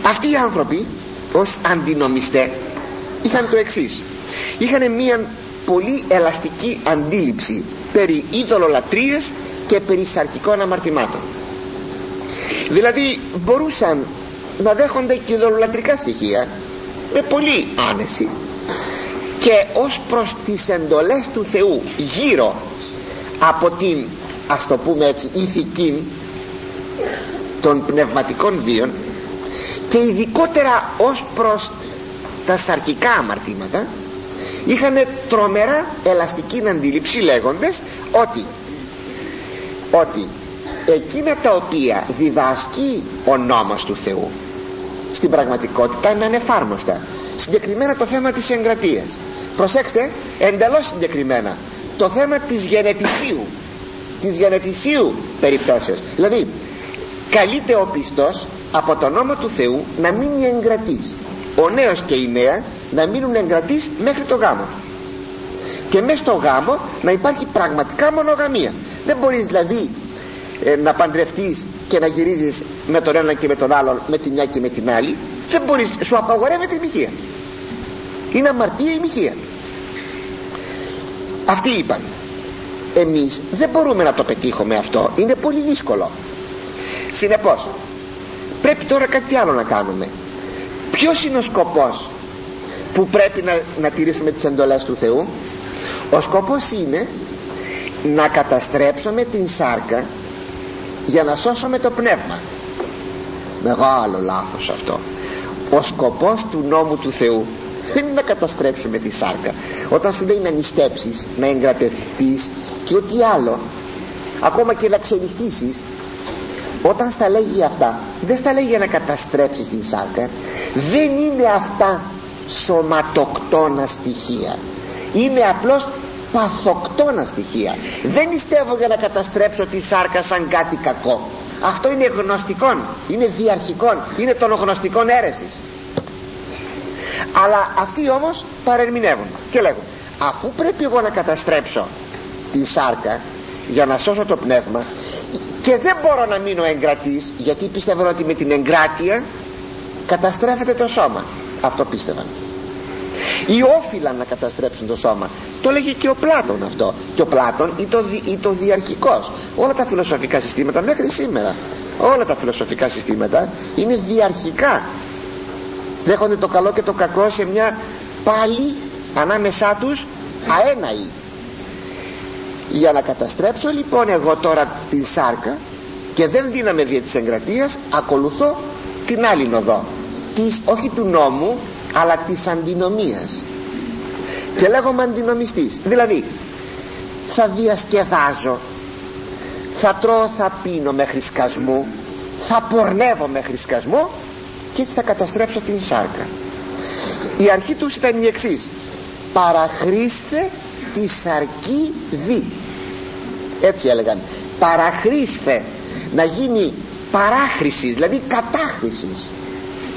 αυτοί οι άνθρωποι ως αντινομιστέ είχαν το εξής. Είχαν μια πολύ ελαστική αντίληψη περί είδωλολατρίες και περί σαρκικών αμαρτημάτων. Δηλαδή μπορούσαν να δέχονται και ειδωλολατρικά στοιχεία με πολύ άνεση και ως προς τις εντολές του Θεού γύρω από την ας το πούμε έτσι ηθική των πνευματικών βίων και ειδικότερα ως προς τα σαρκικά αμαρτήματα είχαν τρομερά ελαστική αντίληψη λέγοντες ότι ότι εκείνα τα οποία διδάσκει ο νόμος του Θεού στην πραγματικότητα είναι ανεφάρμοστα συγκεκριμένα το θέμα της εγκρατείας. Προσέξτε εντελώς συγκεκριμένα το θέμα της γενετησίου της γενετησίου περιπτώσεως. Δηλαδή καλείται ο πιστός από τον νόμο του Θεού να μείνει εγκρατής. Ο νέος και η νέα να μείνουν εγκρατής μέχρι το γάμο. Και μέσα στο γάμο να υπάρχει πραγματικά μονογαμία. Δεν μπορείς δηλαδή ε, να παντρευτείς και να γυρίζεις με τον ένα και με τον άλλον με τη μια και με την άλλη δεν μπορείς, σου απαγορεύεται η μοιχεία. Είναι αμαρτία η μοιχεία. Αυτοί είπαν εμείς δεν μπορούμε να το πετύχουμε αυτό. Είναι πολύ δύσκολο. Συνεπώς πρέπει τώρα κάτι άλλο να κάνουμε. Ποιος είναι ο σκοπός που πρέπει να, να τηρήσουμε τις εντολές του Θεού; Ο σκοπός είναι να καταστρέψουμε την σάρκα για να σώσουμε το πνεύμα. Μεγάλο λάθος αυτό. Ο σκοπός του νόμου του Θεού δεν είναι να καταστρέψουμε τη σάρκα. Όταν σου λέει να νηστέψεις να εγκρατευτείς και ό,τι άλλο ακόμα και να ξενυχτήσεις όταν στα λέγει αυτά δεν στα λέγει για να καταστρέψεις την σάρκα. Δεν είναι αυτά σωματοκτόνα στοιχεία. Είναι απλώς παθοκτόνα στοιχεία. Δεν νηστεύω για να καταστρέψω τη σάρκα σαν κάτι κακό. Αυτό είναι γνωστικό είναι διαρχικό είναι των γνωστικών αίρεσης. Αλλά αυτοί όμως παρερμηνεύουν και λέγουν αφού πρέπει εγώ να καταστρέψω τη σάρκα για να σώσω το πνεύμα και δεν μπορώ να μείνω εγκρατής γιατί πίστευαν ότι με την εγκράτεια καταστρέφεται το σώμα. Αυτό πίστευαν ή όφυλαν να καταστρέψουν το σώμα. Το λέγει και ο Πλάτων αυτό. Και ο Πλάτων ή το, ή το διαρχικός. Όλα τα φιλοσοφικά συστήματα μέχρι σήμερα όλα τα φιλοσοφικά συστήματα είναι διαρχικά. Δέχονται το καλό και το κακό σε μια πάλι ανάμεσά τους αέναη. Για να καταστρέψω λοιπόν εγώ τώρα την σάρκα και δεν δίναμε δια της εγκρατείας ακολουθώ την άλλη οδό. Της, όχι του νόμου αλλά της αντινομίας. Και λέγομαι αντινομιστής. Δηλαδή θα διασκεδάζω θα τρώω θα πίνω με σκασμού θα πορνεύω με σκασμού και έτσι θα καταστρέψω την σάρκα. Η αρχή τους ήταν η εξής. Παραχρήστε τη σαρκή δι έτσι έλεγαν. Παραχρήσφε να γίνει παράχρησης δηλαδή κατάχρησης.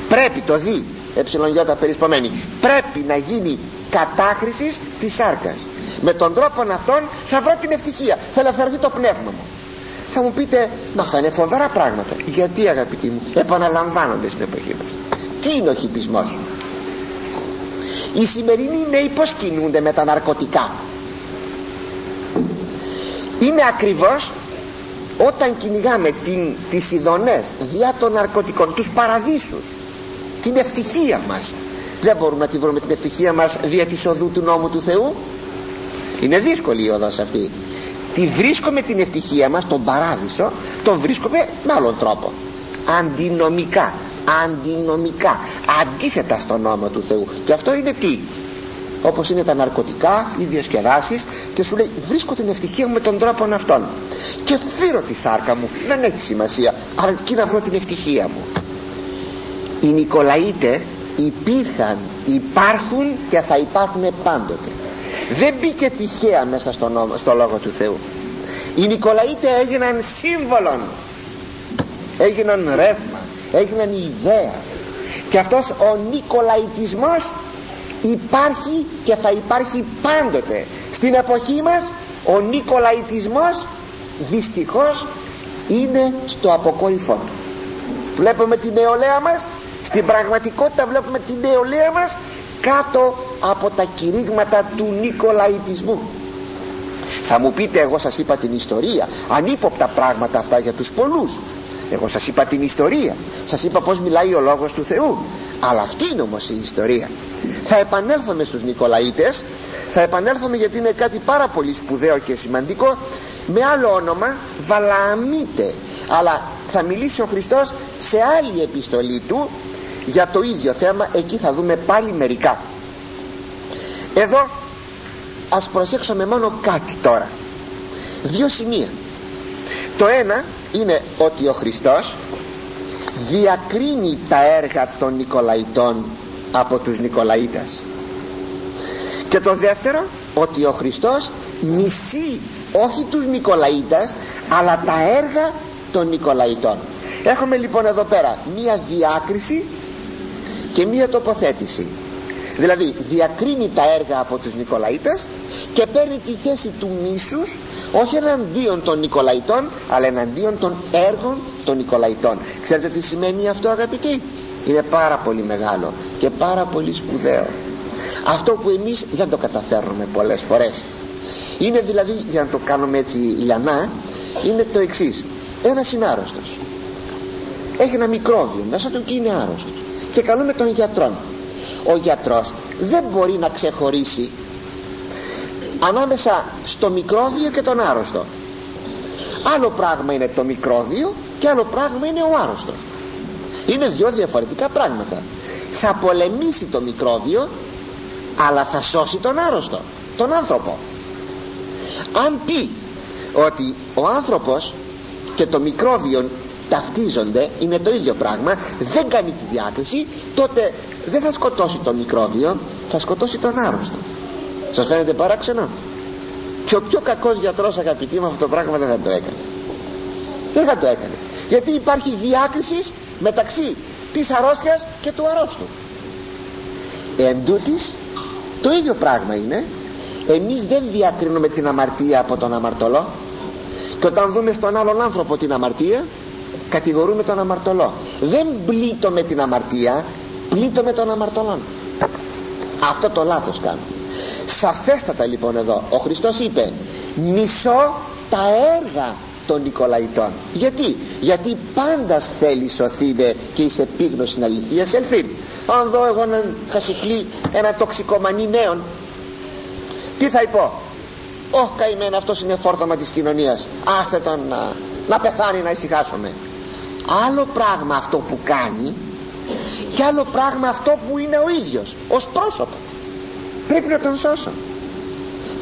Πρέπει το δει εψιλονιώτα περισπομένη πρέπει να γίνει κατάχρησης της σάρκας. Με τον τρόπο αυτόν θα βρω την ευτυχία. Θα ελευθερωθεί το πνεύμα μου. Θα μου πείτε μα αυτά είναι φοβερά πράγματα γιατί αγαπητοί μου επαναλαμβάνονται στην εποχή μας. Τι είναι ο χυπισμός; Οι σημερινοί νέοι πως κινούνται με τα ναρκωτικά; Είναι ακριβώς όταν κυνηγάμε την, τις ειδονές διά των ναρκωτικών τους παραδείσους την ευτυχία μας. Δεν μπορούμε να τη βρούμε την ευτυχία μας δια της οδού του νόμου του Θεού. Είναι δύσκολη η οδός αυτή. Τη βρίσκουμε την ευτυχία μας τον παράδεισο τον βρίσκουμε με άλλον τρόπο. Αντινομικά αντινομικά αντίθετα στον νόμο του Θεού. Και αυτό είναι τι; Όπως είναι τα ναρκωτικά, οι διασκεδάσεις και σου λέει βρίσκω την ευτυχία μου με τον τρόπο αυτόν και φύρω τη σάρκα μου. Δεν έχει σημασία. Αρκεί να βρω την ευτυχία μου οι Νικολαΐτε υπήρχαν, υπάρχουν και θα υπάρχουν πάντοτε. Δεν μπήκε τυχαία μέσα στο, νόμο, στο Λόγο του Θεού. Οι Νικολαΐτε έγιναν σύμβολον. Έγιναν ρεύμα έγιναν ιδέα. Και αυτός ο Νικολαϊτισμός υπάρχει και θα υπάρχει πάντοτε. Στην εποχή μας ο Νικολαϊτισμός δυστυχώς είναι στο αποκόρυφό του. Βλέπουμε την νεολαία μας στην πραγματικότητα βλέπουμε την νεολαία μας κάτω από τα κηρύγματα του Νικολαϊτισμού. Θα μου πείτε εγώ σας είπα την ιστορία. Ανύποπτα πράγματα αυτά για τους πολλούς. Εγώ σας είπα την ιστορία. Σας είπα πως μιλάει ο λόγος του Θεού. Αλλά αυτή είναι όμως η ιστορία. Θα επανέλθουμε στους Νικολαίτες θα επανέλθουμε γιατί είναι κάτι πάρα πολύ σπουδαίο και σημαντικό. Με άλλο όνομα Βαλαμίτε αλλά θα μιλήσει ο Χριστός σε άλλη επιστολή του για το ίδιο θέμα εκεί θα δούμε πάλι μερικά. Εδώ ας προσέξουμε μόνο κάτι τώρα. Δύο σημεία. Το ένα είναι ότι ο Χριστός διακρίνει τα έργα των Νικολαϊτών από τους Νικολαίτες. Και το δεύτερο ότι ο Χριστός μισεί όχι τους Νικολαίτες αλλά τα έργα των Νικολαϊτών. Έχουμε λοιπόν εδώ πέρα μία διάκριση και μία τοποθέτηση. Δηλαδή διακρίνει τα έργα από τους Νικολαίτες και παίρνει τη θέση του μίσους όχι εναντίον των Νικολαϊτών αλλά εναντίον των έργων των Νικολαϊτών ξέρετε τι σημαίνει αυτό αγαπητοί; Είναι πάρα πολύ μεγάλο και πάρα πολύ σπουδαίο. Αυτό που εμείς δεν το καταφέρνουμε πολλές φορές. Είναι δηλαδή για να το κάνουμε έτσι λιανά είναι το εξής. Ένας είναι άρρωστος. Έχει ένα μικρόβιο μέσα του και είναι άρρωστος και καλούμε τον γιατρό ο γιατρός δεν μπορεί να ξεχωρίσει ανάμεσα στο μικρόβιο και τον άρρωστο. Άλλο πράγμα είναι το μικρόβιο και άλλο πράγμα είναι ο άρρωστος. Είναι δυο διαφορετικά πράγματα. Θα πολεμήσει το μικρόβιο αλλά θα σώσει τον άρρωστο τον άνθρωπο. Αν πει ότι ο άνθρωπος και το μικρόβιο ταυτίζονται είναι το ίδιο πράγμα δεν κάνει τη διάκριση τότε δεν θα σκοτώσει το μικρόβιο θα σκοτώσει τον άρρωστο. Σας φαίνεται παράξενο; Και ο πιο κακός γιατρός αγαπητοί με αυτό το πράγμα δεν θα το έκανε. Δεν θα το έκανε. Γιατί υπάρχει διάκριση μεταξύ της αρρώστιας και του αρρώστου. Εν τούτης, το ίδιο πράγμα είναι. Εμείς δεν διακρίνουμε την αμαρτία από τον αμαρτωλό. Και όταν δούμε στον άλλον άνθρωπο την αμαρτία κατηγορούμε τον αμαρτωλό. Δεν πλήττω την αμαρτία πλήττω με τον αμαρτωλό αυτό το λάθος κάνω. Σαφέστατα λοιπόν εδώ ο Χριστός είπε μισώ τα έργα των Νικολαϊτών. Γιατί, γιατί πάντα θέλει σωθήνε και εις επίγνωση αληθείας ελθεί αν δω εγώ έναν χασικλή ένα τοξικομανή νέον τι θα υπώ όχι καημένο αυτός είναι φόρτωμα της κοινωνίας. Άστε τον να, να πεθάνει να ησυχάσουμε άλλο πράγμα αυτό που κάνει και άλλο πράγμα αυτό που είναι ο ίδιος ως πρόσωπο. Πρέπει να τον σώσω.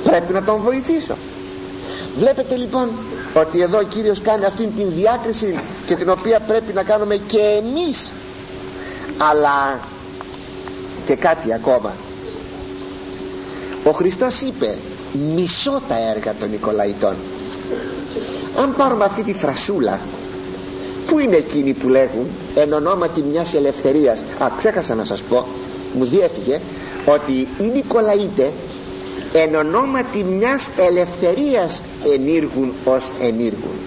Πρέπει να τον βοηθήσω. Βλέπετε λοιπόν ότι εδώ ο Κύριος κάνει αυτήν την διάκριση και την οποία πρέπει να κάνουμε και εμείς. Αλλά και κάτι ακόμα. Ο Χριστός είπε μισώ τα έργα των Νικολαϊτών αν πάρουμε αυτή τη φρασούλα Πού είναι εκείνοι που λέγουν εν ονόματι μιας ελευθερίας Α ξέχασα να σας πω Μου διέφυγε ότι οι Νικολαΐτε εν ονόματι μιας ελευθερίας ενήργουν ως ενήργουν.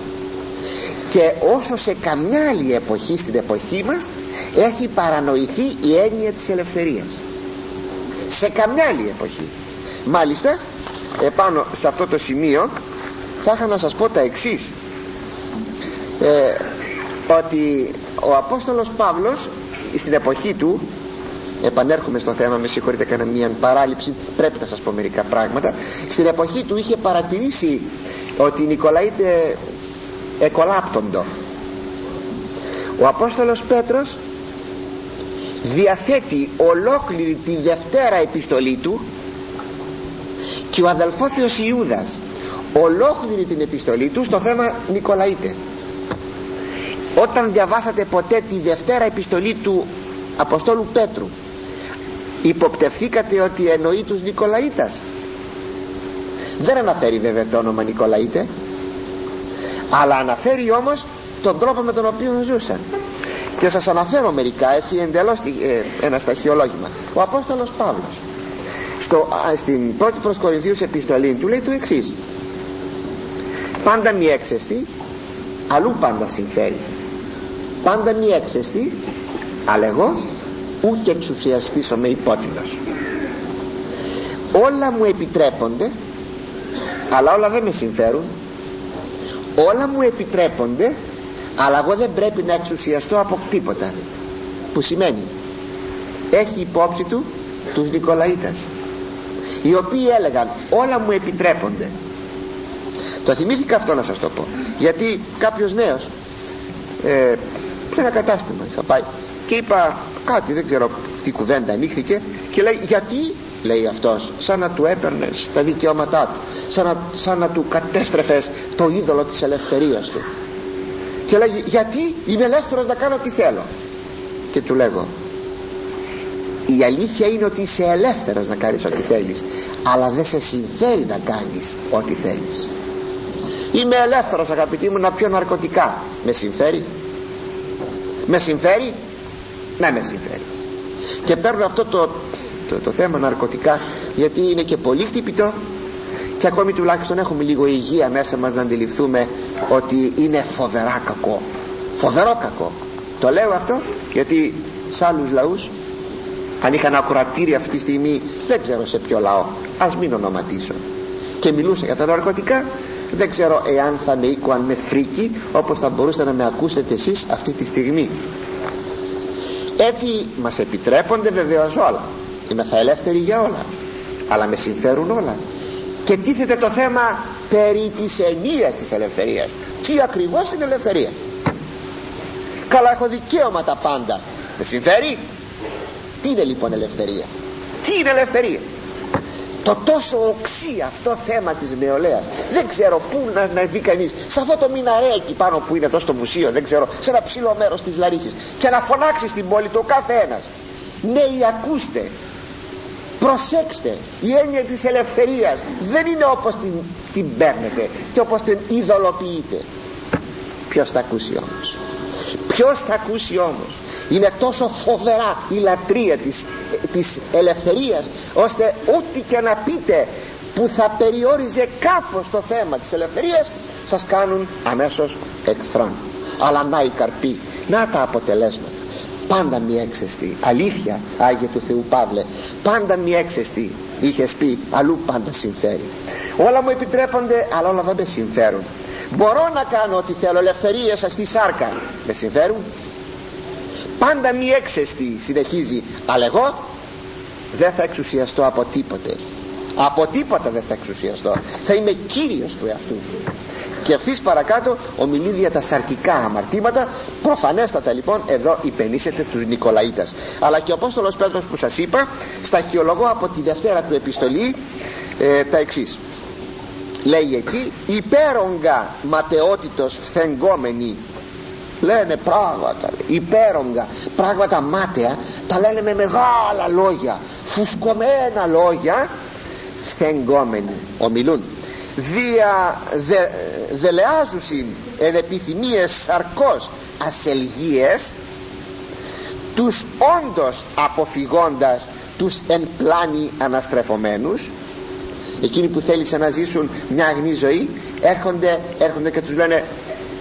Και όσο σε καμιά άλλη εποχή στην εποχή μας έχει παρανοηθεί η έννοια της ελευθερίας. Σε καμιά άλλη εποχή. Μάλιστα επάνω σε αυτό το σημείο θα είχα να σας πω τα εξής. Ε, ότι ο Απόστολος Παύλος στην εποχή του επανέρχομαι στο θέμα με συγχωρείτε έκανα μια παράληψη πρέπει να σας πω μερικά πράγματα στην εποχή του είχε παρατηρήσει ότι οι Νικολαΐτε εκολάπτοντο. Ο Απόστολος Πέτρος διαθέτει ολόκληρη τη δευτέρα επιστολή του και ο αδελφόθεος Ιούδας ολόκληρη την επιστολή του στο θέμα Νικολαΐτε όταν διαβάσατε ποτέ τη δευτέρα επιστολή του Αποστόλου Πέτρου υποπτευθήκατε ότι εννοεί τους Νικολαΐτας δεν αναφέρει βέβαια το όνομα Νικολαΐτε αλλά αναφέρει όμως τον τρόπο με τον οποίο ζούσαν. Και σας αναφέρω μερικά έτσι εντελώς ε, ένα σταχυολόγημα ο Απόστολος Παύλος στο, στην πρώτη προς Κορινθίους επιστολή του λέει το εξής. πάντα μη έξεστη αλλού πάντα συμφέρει πάντα μη έξεστη αλλά εγώ ούτε εξουσιαστήσω με υπότιτλος. Όλα μου επιτρέπονται αλλά όλα δεν με συμφέρουν. Όλα μου επιτρέπονται αλλά εγώ δεν πρέπει να εξουσιαστώ από τίποτα. Που σημαίνει έχει υπόψη του τους Νικολαίτας οι οποίοι έλεγαν όλα μου επιτρέπονται. Το θυμήθηκα αυτό να σας το πω γιατί κάποιος νέος ε, σε ένα κατάστημα είχα πάει. Και είπα κάτι δεν ξέρω τι κουβέντα ανοίχθηκε και λέει γιατί λέει αυτός σαν να του έπαιρνες τα δικαιώματά του σαν να, σαν να του κατέστρεφες το είδωλο της ελευθερίας του και λέει γιατί είμαι ελεύθερος να κάνω ό,τι θέλω και του λέγω η αλήθεια είναι ότι είσαι ελεύθερος να κάνεις ό,τι θέλεις αλλά δεν σε συμφέρει να κάνεις ό,τι θέλεις είμαι ελεύθερος αγαπητοί μου να πιω ναρκωτικά με συμφέρει με συμφέρει; Ναι με συμφέρει. Και παίρνω αυτό το, το, το θέμα ναρκωτικά γιατί είναι και πολύ χτυπητό και ακόμη τουλάχιστον έχουμε λίγο υγεία μέσα μας να αντιληφθούμε ότι είναι φοβερά κακό. Φοβερό κακό. Το λέω αυτό γιατί σε άλλους λαούς αν είχαν ακροατήρια αυτή τη στιγμή δεν ξέρω σε ποιο λαό. Ας μην ονοματίσω. Και μιλούσα για τα ναρκωτικά δεν ξέρω εάν θα με οίκουαν με φρίκι όπως θα μπορούσατε να με ακούσετε εσείς αυτή τη στιγμή. Έτσι μας επιτρέπονται βεβαίως όλα. Είμαι θα ελεύθεροι για όλα αλλά με συμφέρουν όλα. Και τίθεται το θέμα περί της ενίας της ελευθερίας. Τι ακριβώς είναι ελευθερία; Καλά έχω δικαίωματα πάντα. Με συμφέρει; Τι είναι λοιπόν ελευθερία; Τι είναι ελευθερία; Το τόσο οξύ αυτό θέμα της νεολαίας. Δεν ξέρω πού να, να δει κανείς. Σε αυτό το μιναρέ εκεί πάνω που είναι εδώ στο μουσείο δεν ξέρω σε ένα ψηλό μέρος της Λαρίσης. Και να φωνάξεις στην πόλη το κάθε ένας. Νέοι ακούστε. Προσέξτε η έννοια της ελευθερίας δεν είναι όπως την, την παίρνετε και όπως την ειδωλοποιείτε. Ποιος θα ακούσει όμως; Ποιος θα ακούσει όμως; Είναι τόσο φοβερά η λατρεία της, της ελευθερίας ώστε ό,τι και να πείτε που θα περιόριζε κάπως το θέμα της ελευθερίας σας κάνουν αμέσως εχθρόν αλλά να η καρπή να τα αποτελέσματα. Πάντα μη έξεστη. Αλήθεια Άγιε του Θεού Παύλε πάντα μη έξεστη. Είχες πει αλλού πάντα συμφέρει. Όλα μου επιτρέπονται αλλά όλα δεν με συμφέρουν μπορώ να κάνω ό,τι θέλω ελευθερία σας στη σάρκα. Με συμφέρουν. Πάντα μη έξεστη συνεχίζει. Αλλά εγώ δεν θα εξουσιαστώ από τίποτε. Από τίποτα δεν θα εξουσιαστώ. Θα είμαι κύριος του εαυτού και ευθύς παρακάτω ομιλεί για τα σαρκικά αμαρτήματα προφανέστατα λοιπόν εδώ υπενήσεται τους Νικολαίτας αλλά και ο Απόστολος Πέτρος που σας είπα σταχυολογώ από τη δευτέρα του επιστολή ε, τα εξής λέει εκεί υπέρογκα ματαιότητος φθενγκόμενοι λένε πράγματα υπέρογκα πράγματα μάταια τα λένε με μεγάλα λόγια φουσκωμένα λόγια φθενγκόμενοι ομιλούν. Δια δε, δελεάζουσιν εν επιθυμίες σαρκός ασελγίες τους όντως αποφυγώντας τους εν πλάνη αναστρεφομένους εκείνοι που θέλησαν να ζήσουν μια αγνή ζωή έρχονται, έρχονται και τους λένε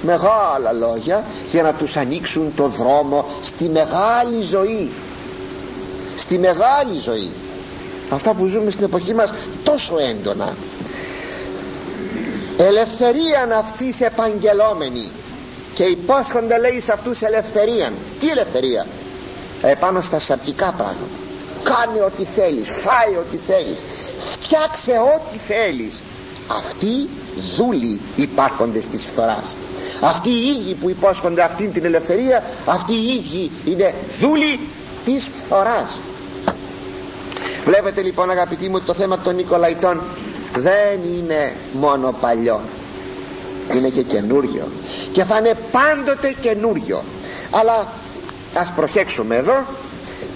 μεγάλα λόγια για να τους ανοίξουν το δρόμο στη μεγάλη ζωή στη μεγάλη ζωή. Αυτά που ζούμε στην εποχή μας τόσο έντονα. Ελευθερίαν αυτής επαγγελόμενη. Και υπόσχονται λέει σε αυτούς ελευθερίαν. Τι ελευθερία; Επάνω στα σαρκικά πράγματα κάνε ό,τι θέλεις φάει ό,τι θέλεις φτιάξε ό,τι θέλεις. Αυτοί δούλοι υπάρχονται στις φθοράς. Αυτοί οι ίδιοι που υπόσχονται αυτήν την ελευθερία αυτοί οι ίδιοι είναι δούλοι της φθοράς. Βλέπετε λοιπόν αγαπητοί μου το θέμα των Νικολαϊτών δεν είναι μόνο παλιό. Είναι και καινούριο. Και θα είναι πάντοτε καινούριο. Αλλά ας προσέξουμε εδώ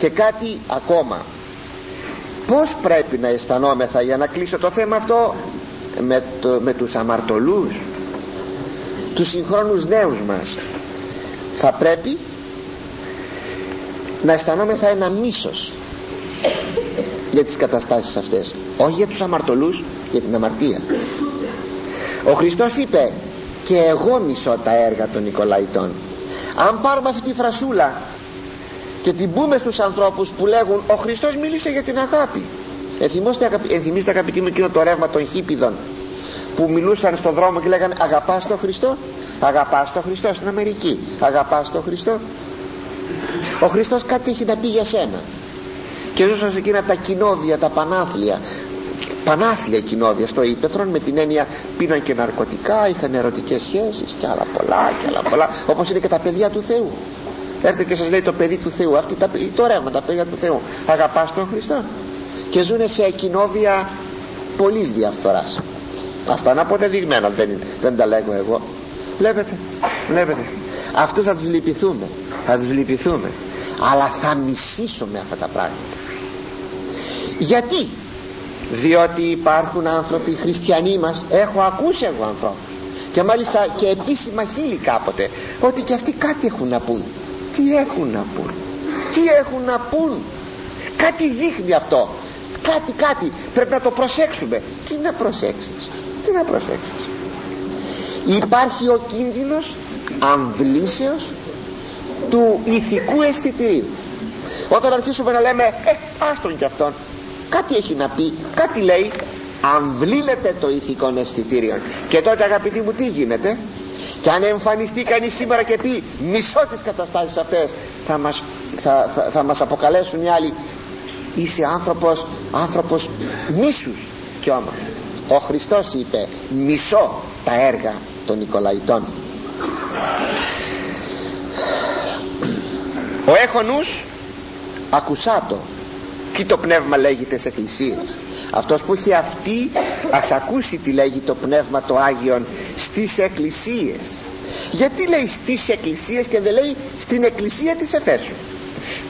και κάτι ακόμα. Πως πρέπει να αισθανόμεθα για να κλείσω το θέμα αυτό με, το, με τους αμαρτωλούς τους συγχρόνους νέους μας. Θα πρέπει να αισθανόμεθα ένα μίσος για τις καταστάσεις αυτές. Όχι για τους αμαρτωλούς για την αμαρτία. Ο Χριστός είπε και εγώ μισώ τα έργα των Νικολαϊτών. Αν πάρουμε αυτή τη φρασούλα και την πούμε στους ανθρώπους που λέγουν ο Χριστός μίλησε για την αγάπη ενθυμίστε αγαπητοί μου εκείνο το ρεύμα των χίπιδων που μιλούσαν στον δρόμο και λέγανε αγαπάς τον Χριστό αγαπάς τον Χριστό στην Αμερική αγαπάς τον Χριστό ο Χριστός κάτι έχει να πει για σένα. Και ζούσαν σε εκείνα τα κοινόβια τα πανάθλια. Πανάθλια κοινόβια στο ύπεθρον με την έννοια πίναν και ναρκωτικά είχαν ερωτικές σχέσεις και άλλα πολλά και άλλα πολλά όπως είναι και τα παιδιά του Θεού έρθει και σας λέει το παιδί του Θεού. Αυτή τα, το ρεύμα τα παιδιά του Θεού. Αγαπάς τον Χριστό. Και ζουν σε κοινόβια πολλής διαφθοράς. Αυτά είναι αποδεδειγμένα. Δεν, δεν τα λέγω εγώ. Βλέπετε βλέπετε. Αυτούς θα τους λυπηθούμε. Θα τους λυπηθούμε. Αλλά θα μισήσουμε αυτά τα πράγματα. Γιατί; Διότι υπάρχουν άνθρωποι χριστιανοί μας. Έχω ακούσει εγώ ανθρώπους. Και μάλιστα και επίσημα χείλη κάποτε. Ότι και αυτοί κάτι έχουν να πούν τι έχουν να πούν τι έχουν να πούν κάτι δείχνει αυτό. Κάτι κάτι. Πρέπει να το προσέξουμε. Τι να προσέξεις; Τι να προσέξεις; Υπάρχει ο κίνδυνος αμβλήσεως του ηθικού αισθητηρίου. Όταν αρχίσουμε να λέμε ε άστον κι αυτόν κάτι έχει να πει κάτι λέει αμβλύνεται το ηθικό αισθητήριο και τότε αγαπητοί μου τι γίνεται; Και αν εμφανιστεί κανείς σήμερα και πει μισό τις καταστάσεις αυτές θα μας, θα, θα, θα μας αποκαλέσουν οι άλλοι είσαι άνθρωπος άνθρωπος μίσους και όμως ο Χριστός είπε μισό τα έργα των Νικολαϊτών ο έχονους ακουσάτο τι το πνεύμα λέγεται σε εκκλησίες; Αυτός που έχει αυτή ας ακούσει τι λέγει το πνεύμα το Άγιον στις εκκλησίες. Γιατί λέει στις εκκλησίες και δεν λέει στην εκκλησία της Εφέσου;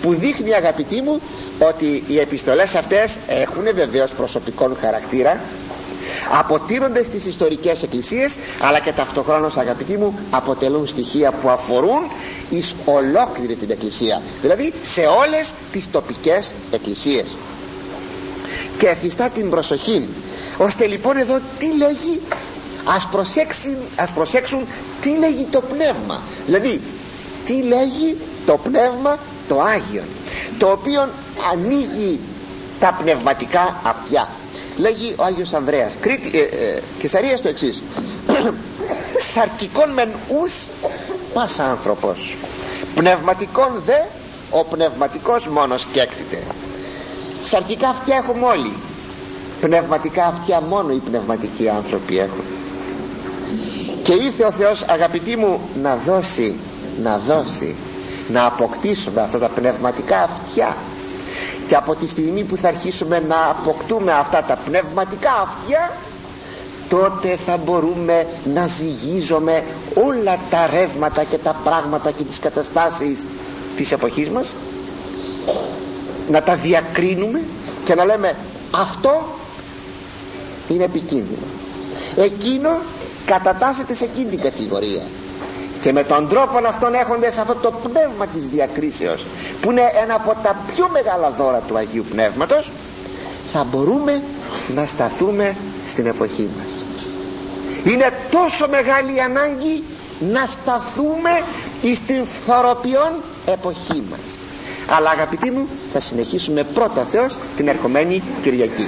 Που δείχνει αγαπητοί μου ότι οι επιστολές αυτές έχουν βεβαίως προσωπικών χαρακτήρα αποτείνονται στις ιστορικές εκκλησίες αλλά και ταυτοχρόνως αγαπητοί μου αποτελούν στοιχεία που αφορούν εις ολόκληρη την εκκλησία. Δηλαδή σε όλες τις τοπικές εκκλησίες. Και εφιστά την προσοχή. Ώστε λοιπόν εδώ τι λέγει; Ας προσέξουν, ας προσέξουν τι λέγει το πνεύμα. Δηλαδή τι λέγει το πνεύμα το Άγιον το οποίο ανοίγει τα πνευματικά αυτιά λέγει ο Άγιος Ανδρέας. Κρήτη, ε, ε, Κεσαρίας το εξής. Σαρκικών μεν ους πας άνθρωπος. Πνευματικών δε ο πνευματικός μόνος κέκτηται σαρκικά αυτιά έχουμε όλοι. Πνευματικά αυτιά μόνο οι πνευματικοί άνθρωποι έχουν. Και ήρθε ο Θεός αγαπητοί μου να δώσει να δώσει να αποκτήσουμε αυτά τα πνευματικά αυτιά και από τη στιγμή που θα αρχίσουμε να αποκτούμε αυτά τα πνευματικά αυτιά τότε θα μπορούμε να ζυγίζουμε όλα τα ρεύματα και τα πράγματα και τις καταστάσεις της εποχής μας να τα διακρίνουμε και να λέμε αυτό είναι επικίνδυνο. Εκείνο κατατάσσεται σε εκείνη την κατηγορία και με τον τρόπο αυτόν έχοντας αυτό το πνεύμα της διακρίσεως που είναι ένα από τα πιο μεγάλα δώρα του Αγίου Πνεύματος θα μπορούμε να σταθούμε στην εποχή μας. Είναι τόσο μεγάλη η ανάγκη να σταθούμε στην θωροποιών εποχή μας. Αλλά αγαπητοί μου θα συνεχίσουμε πρώτα Θεός την ερχομένη Κυριακή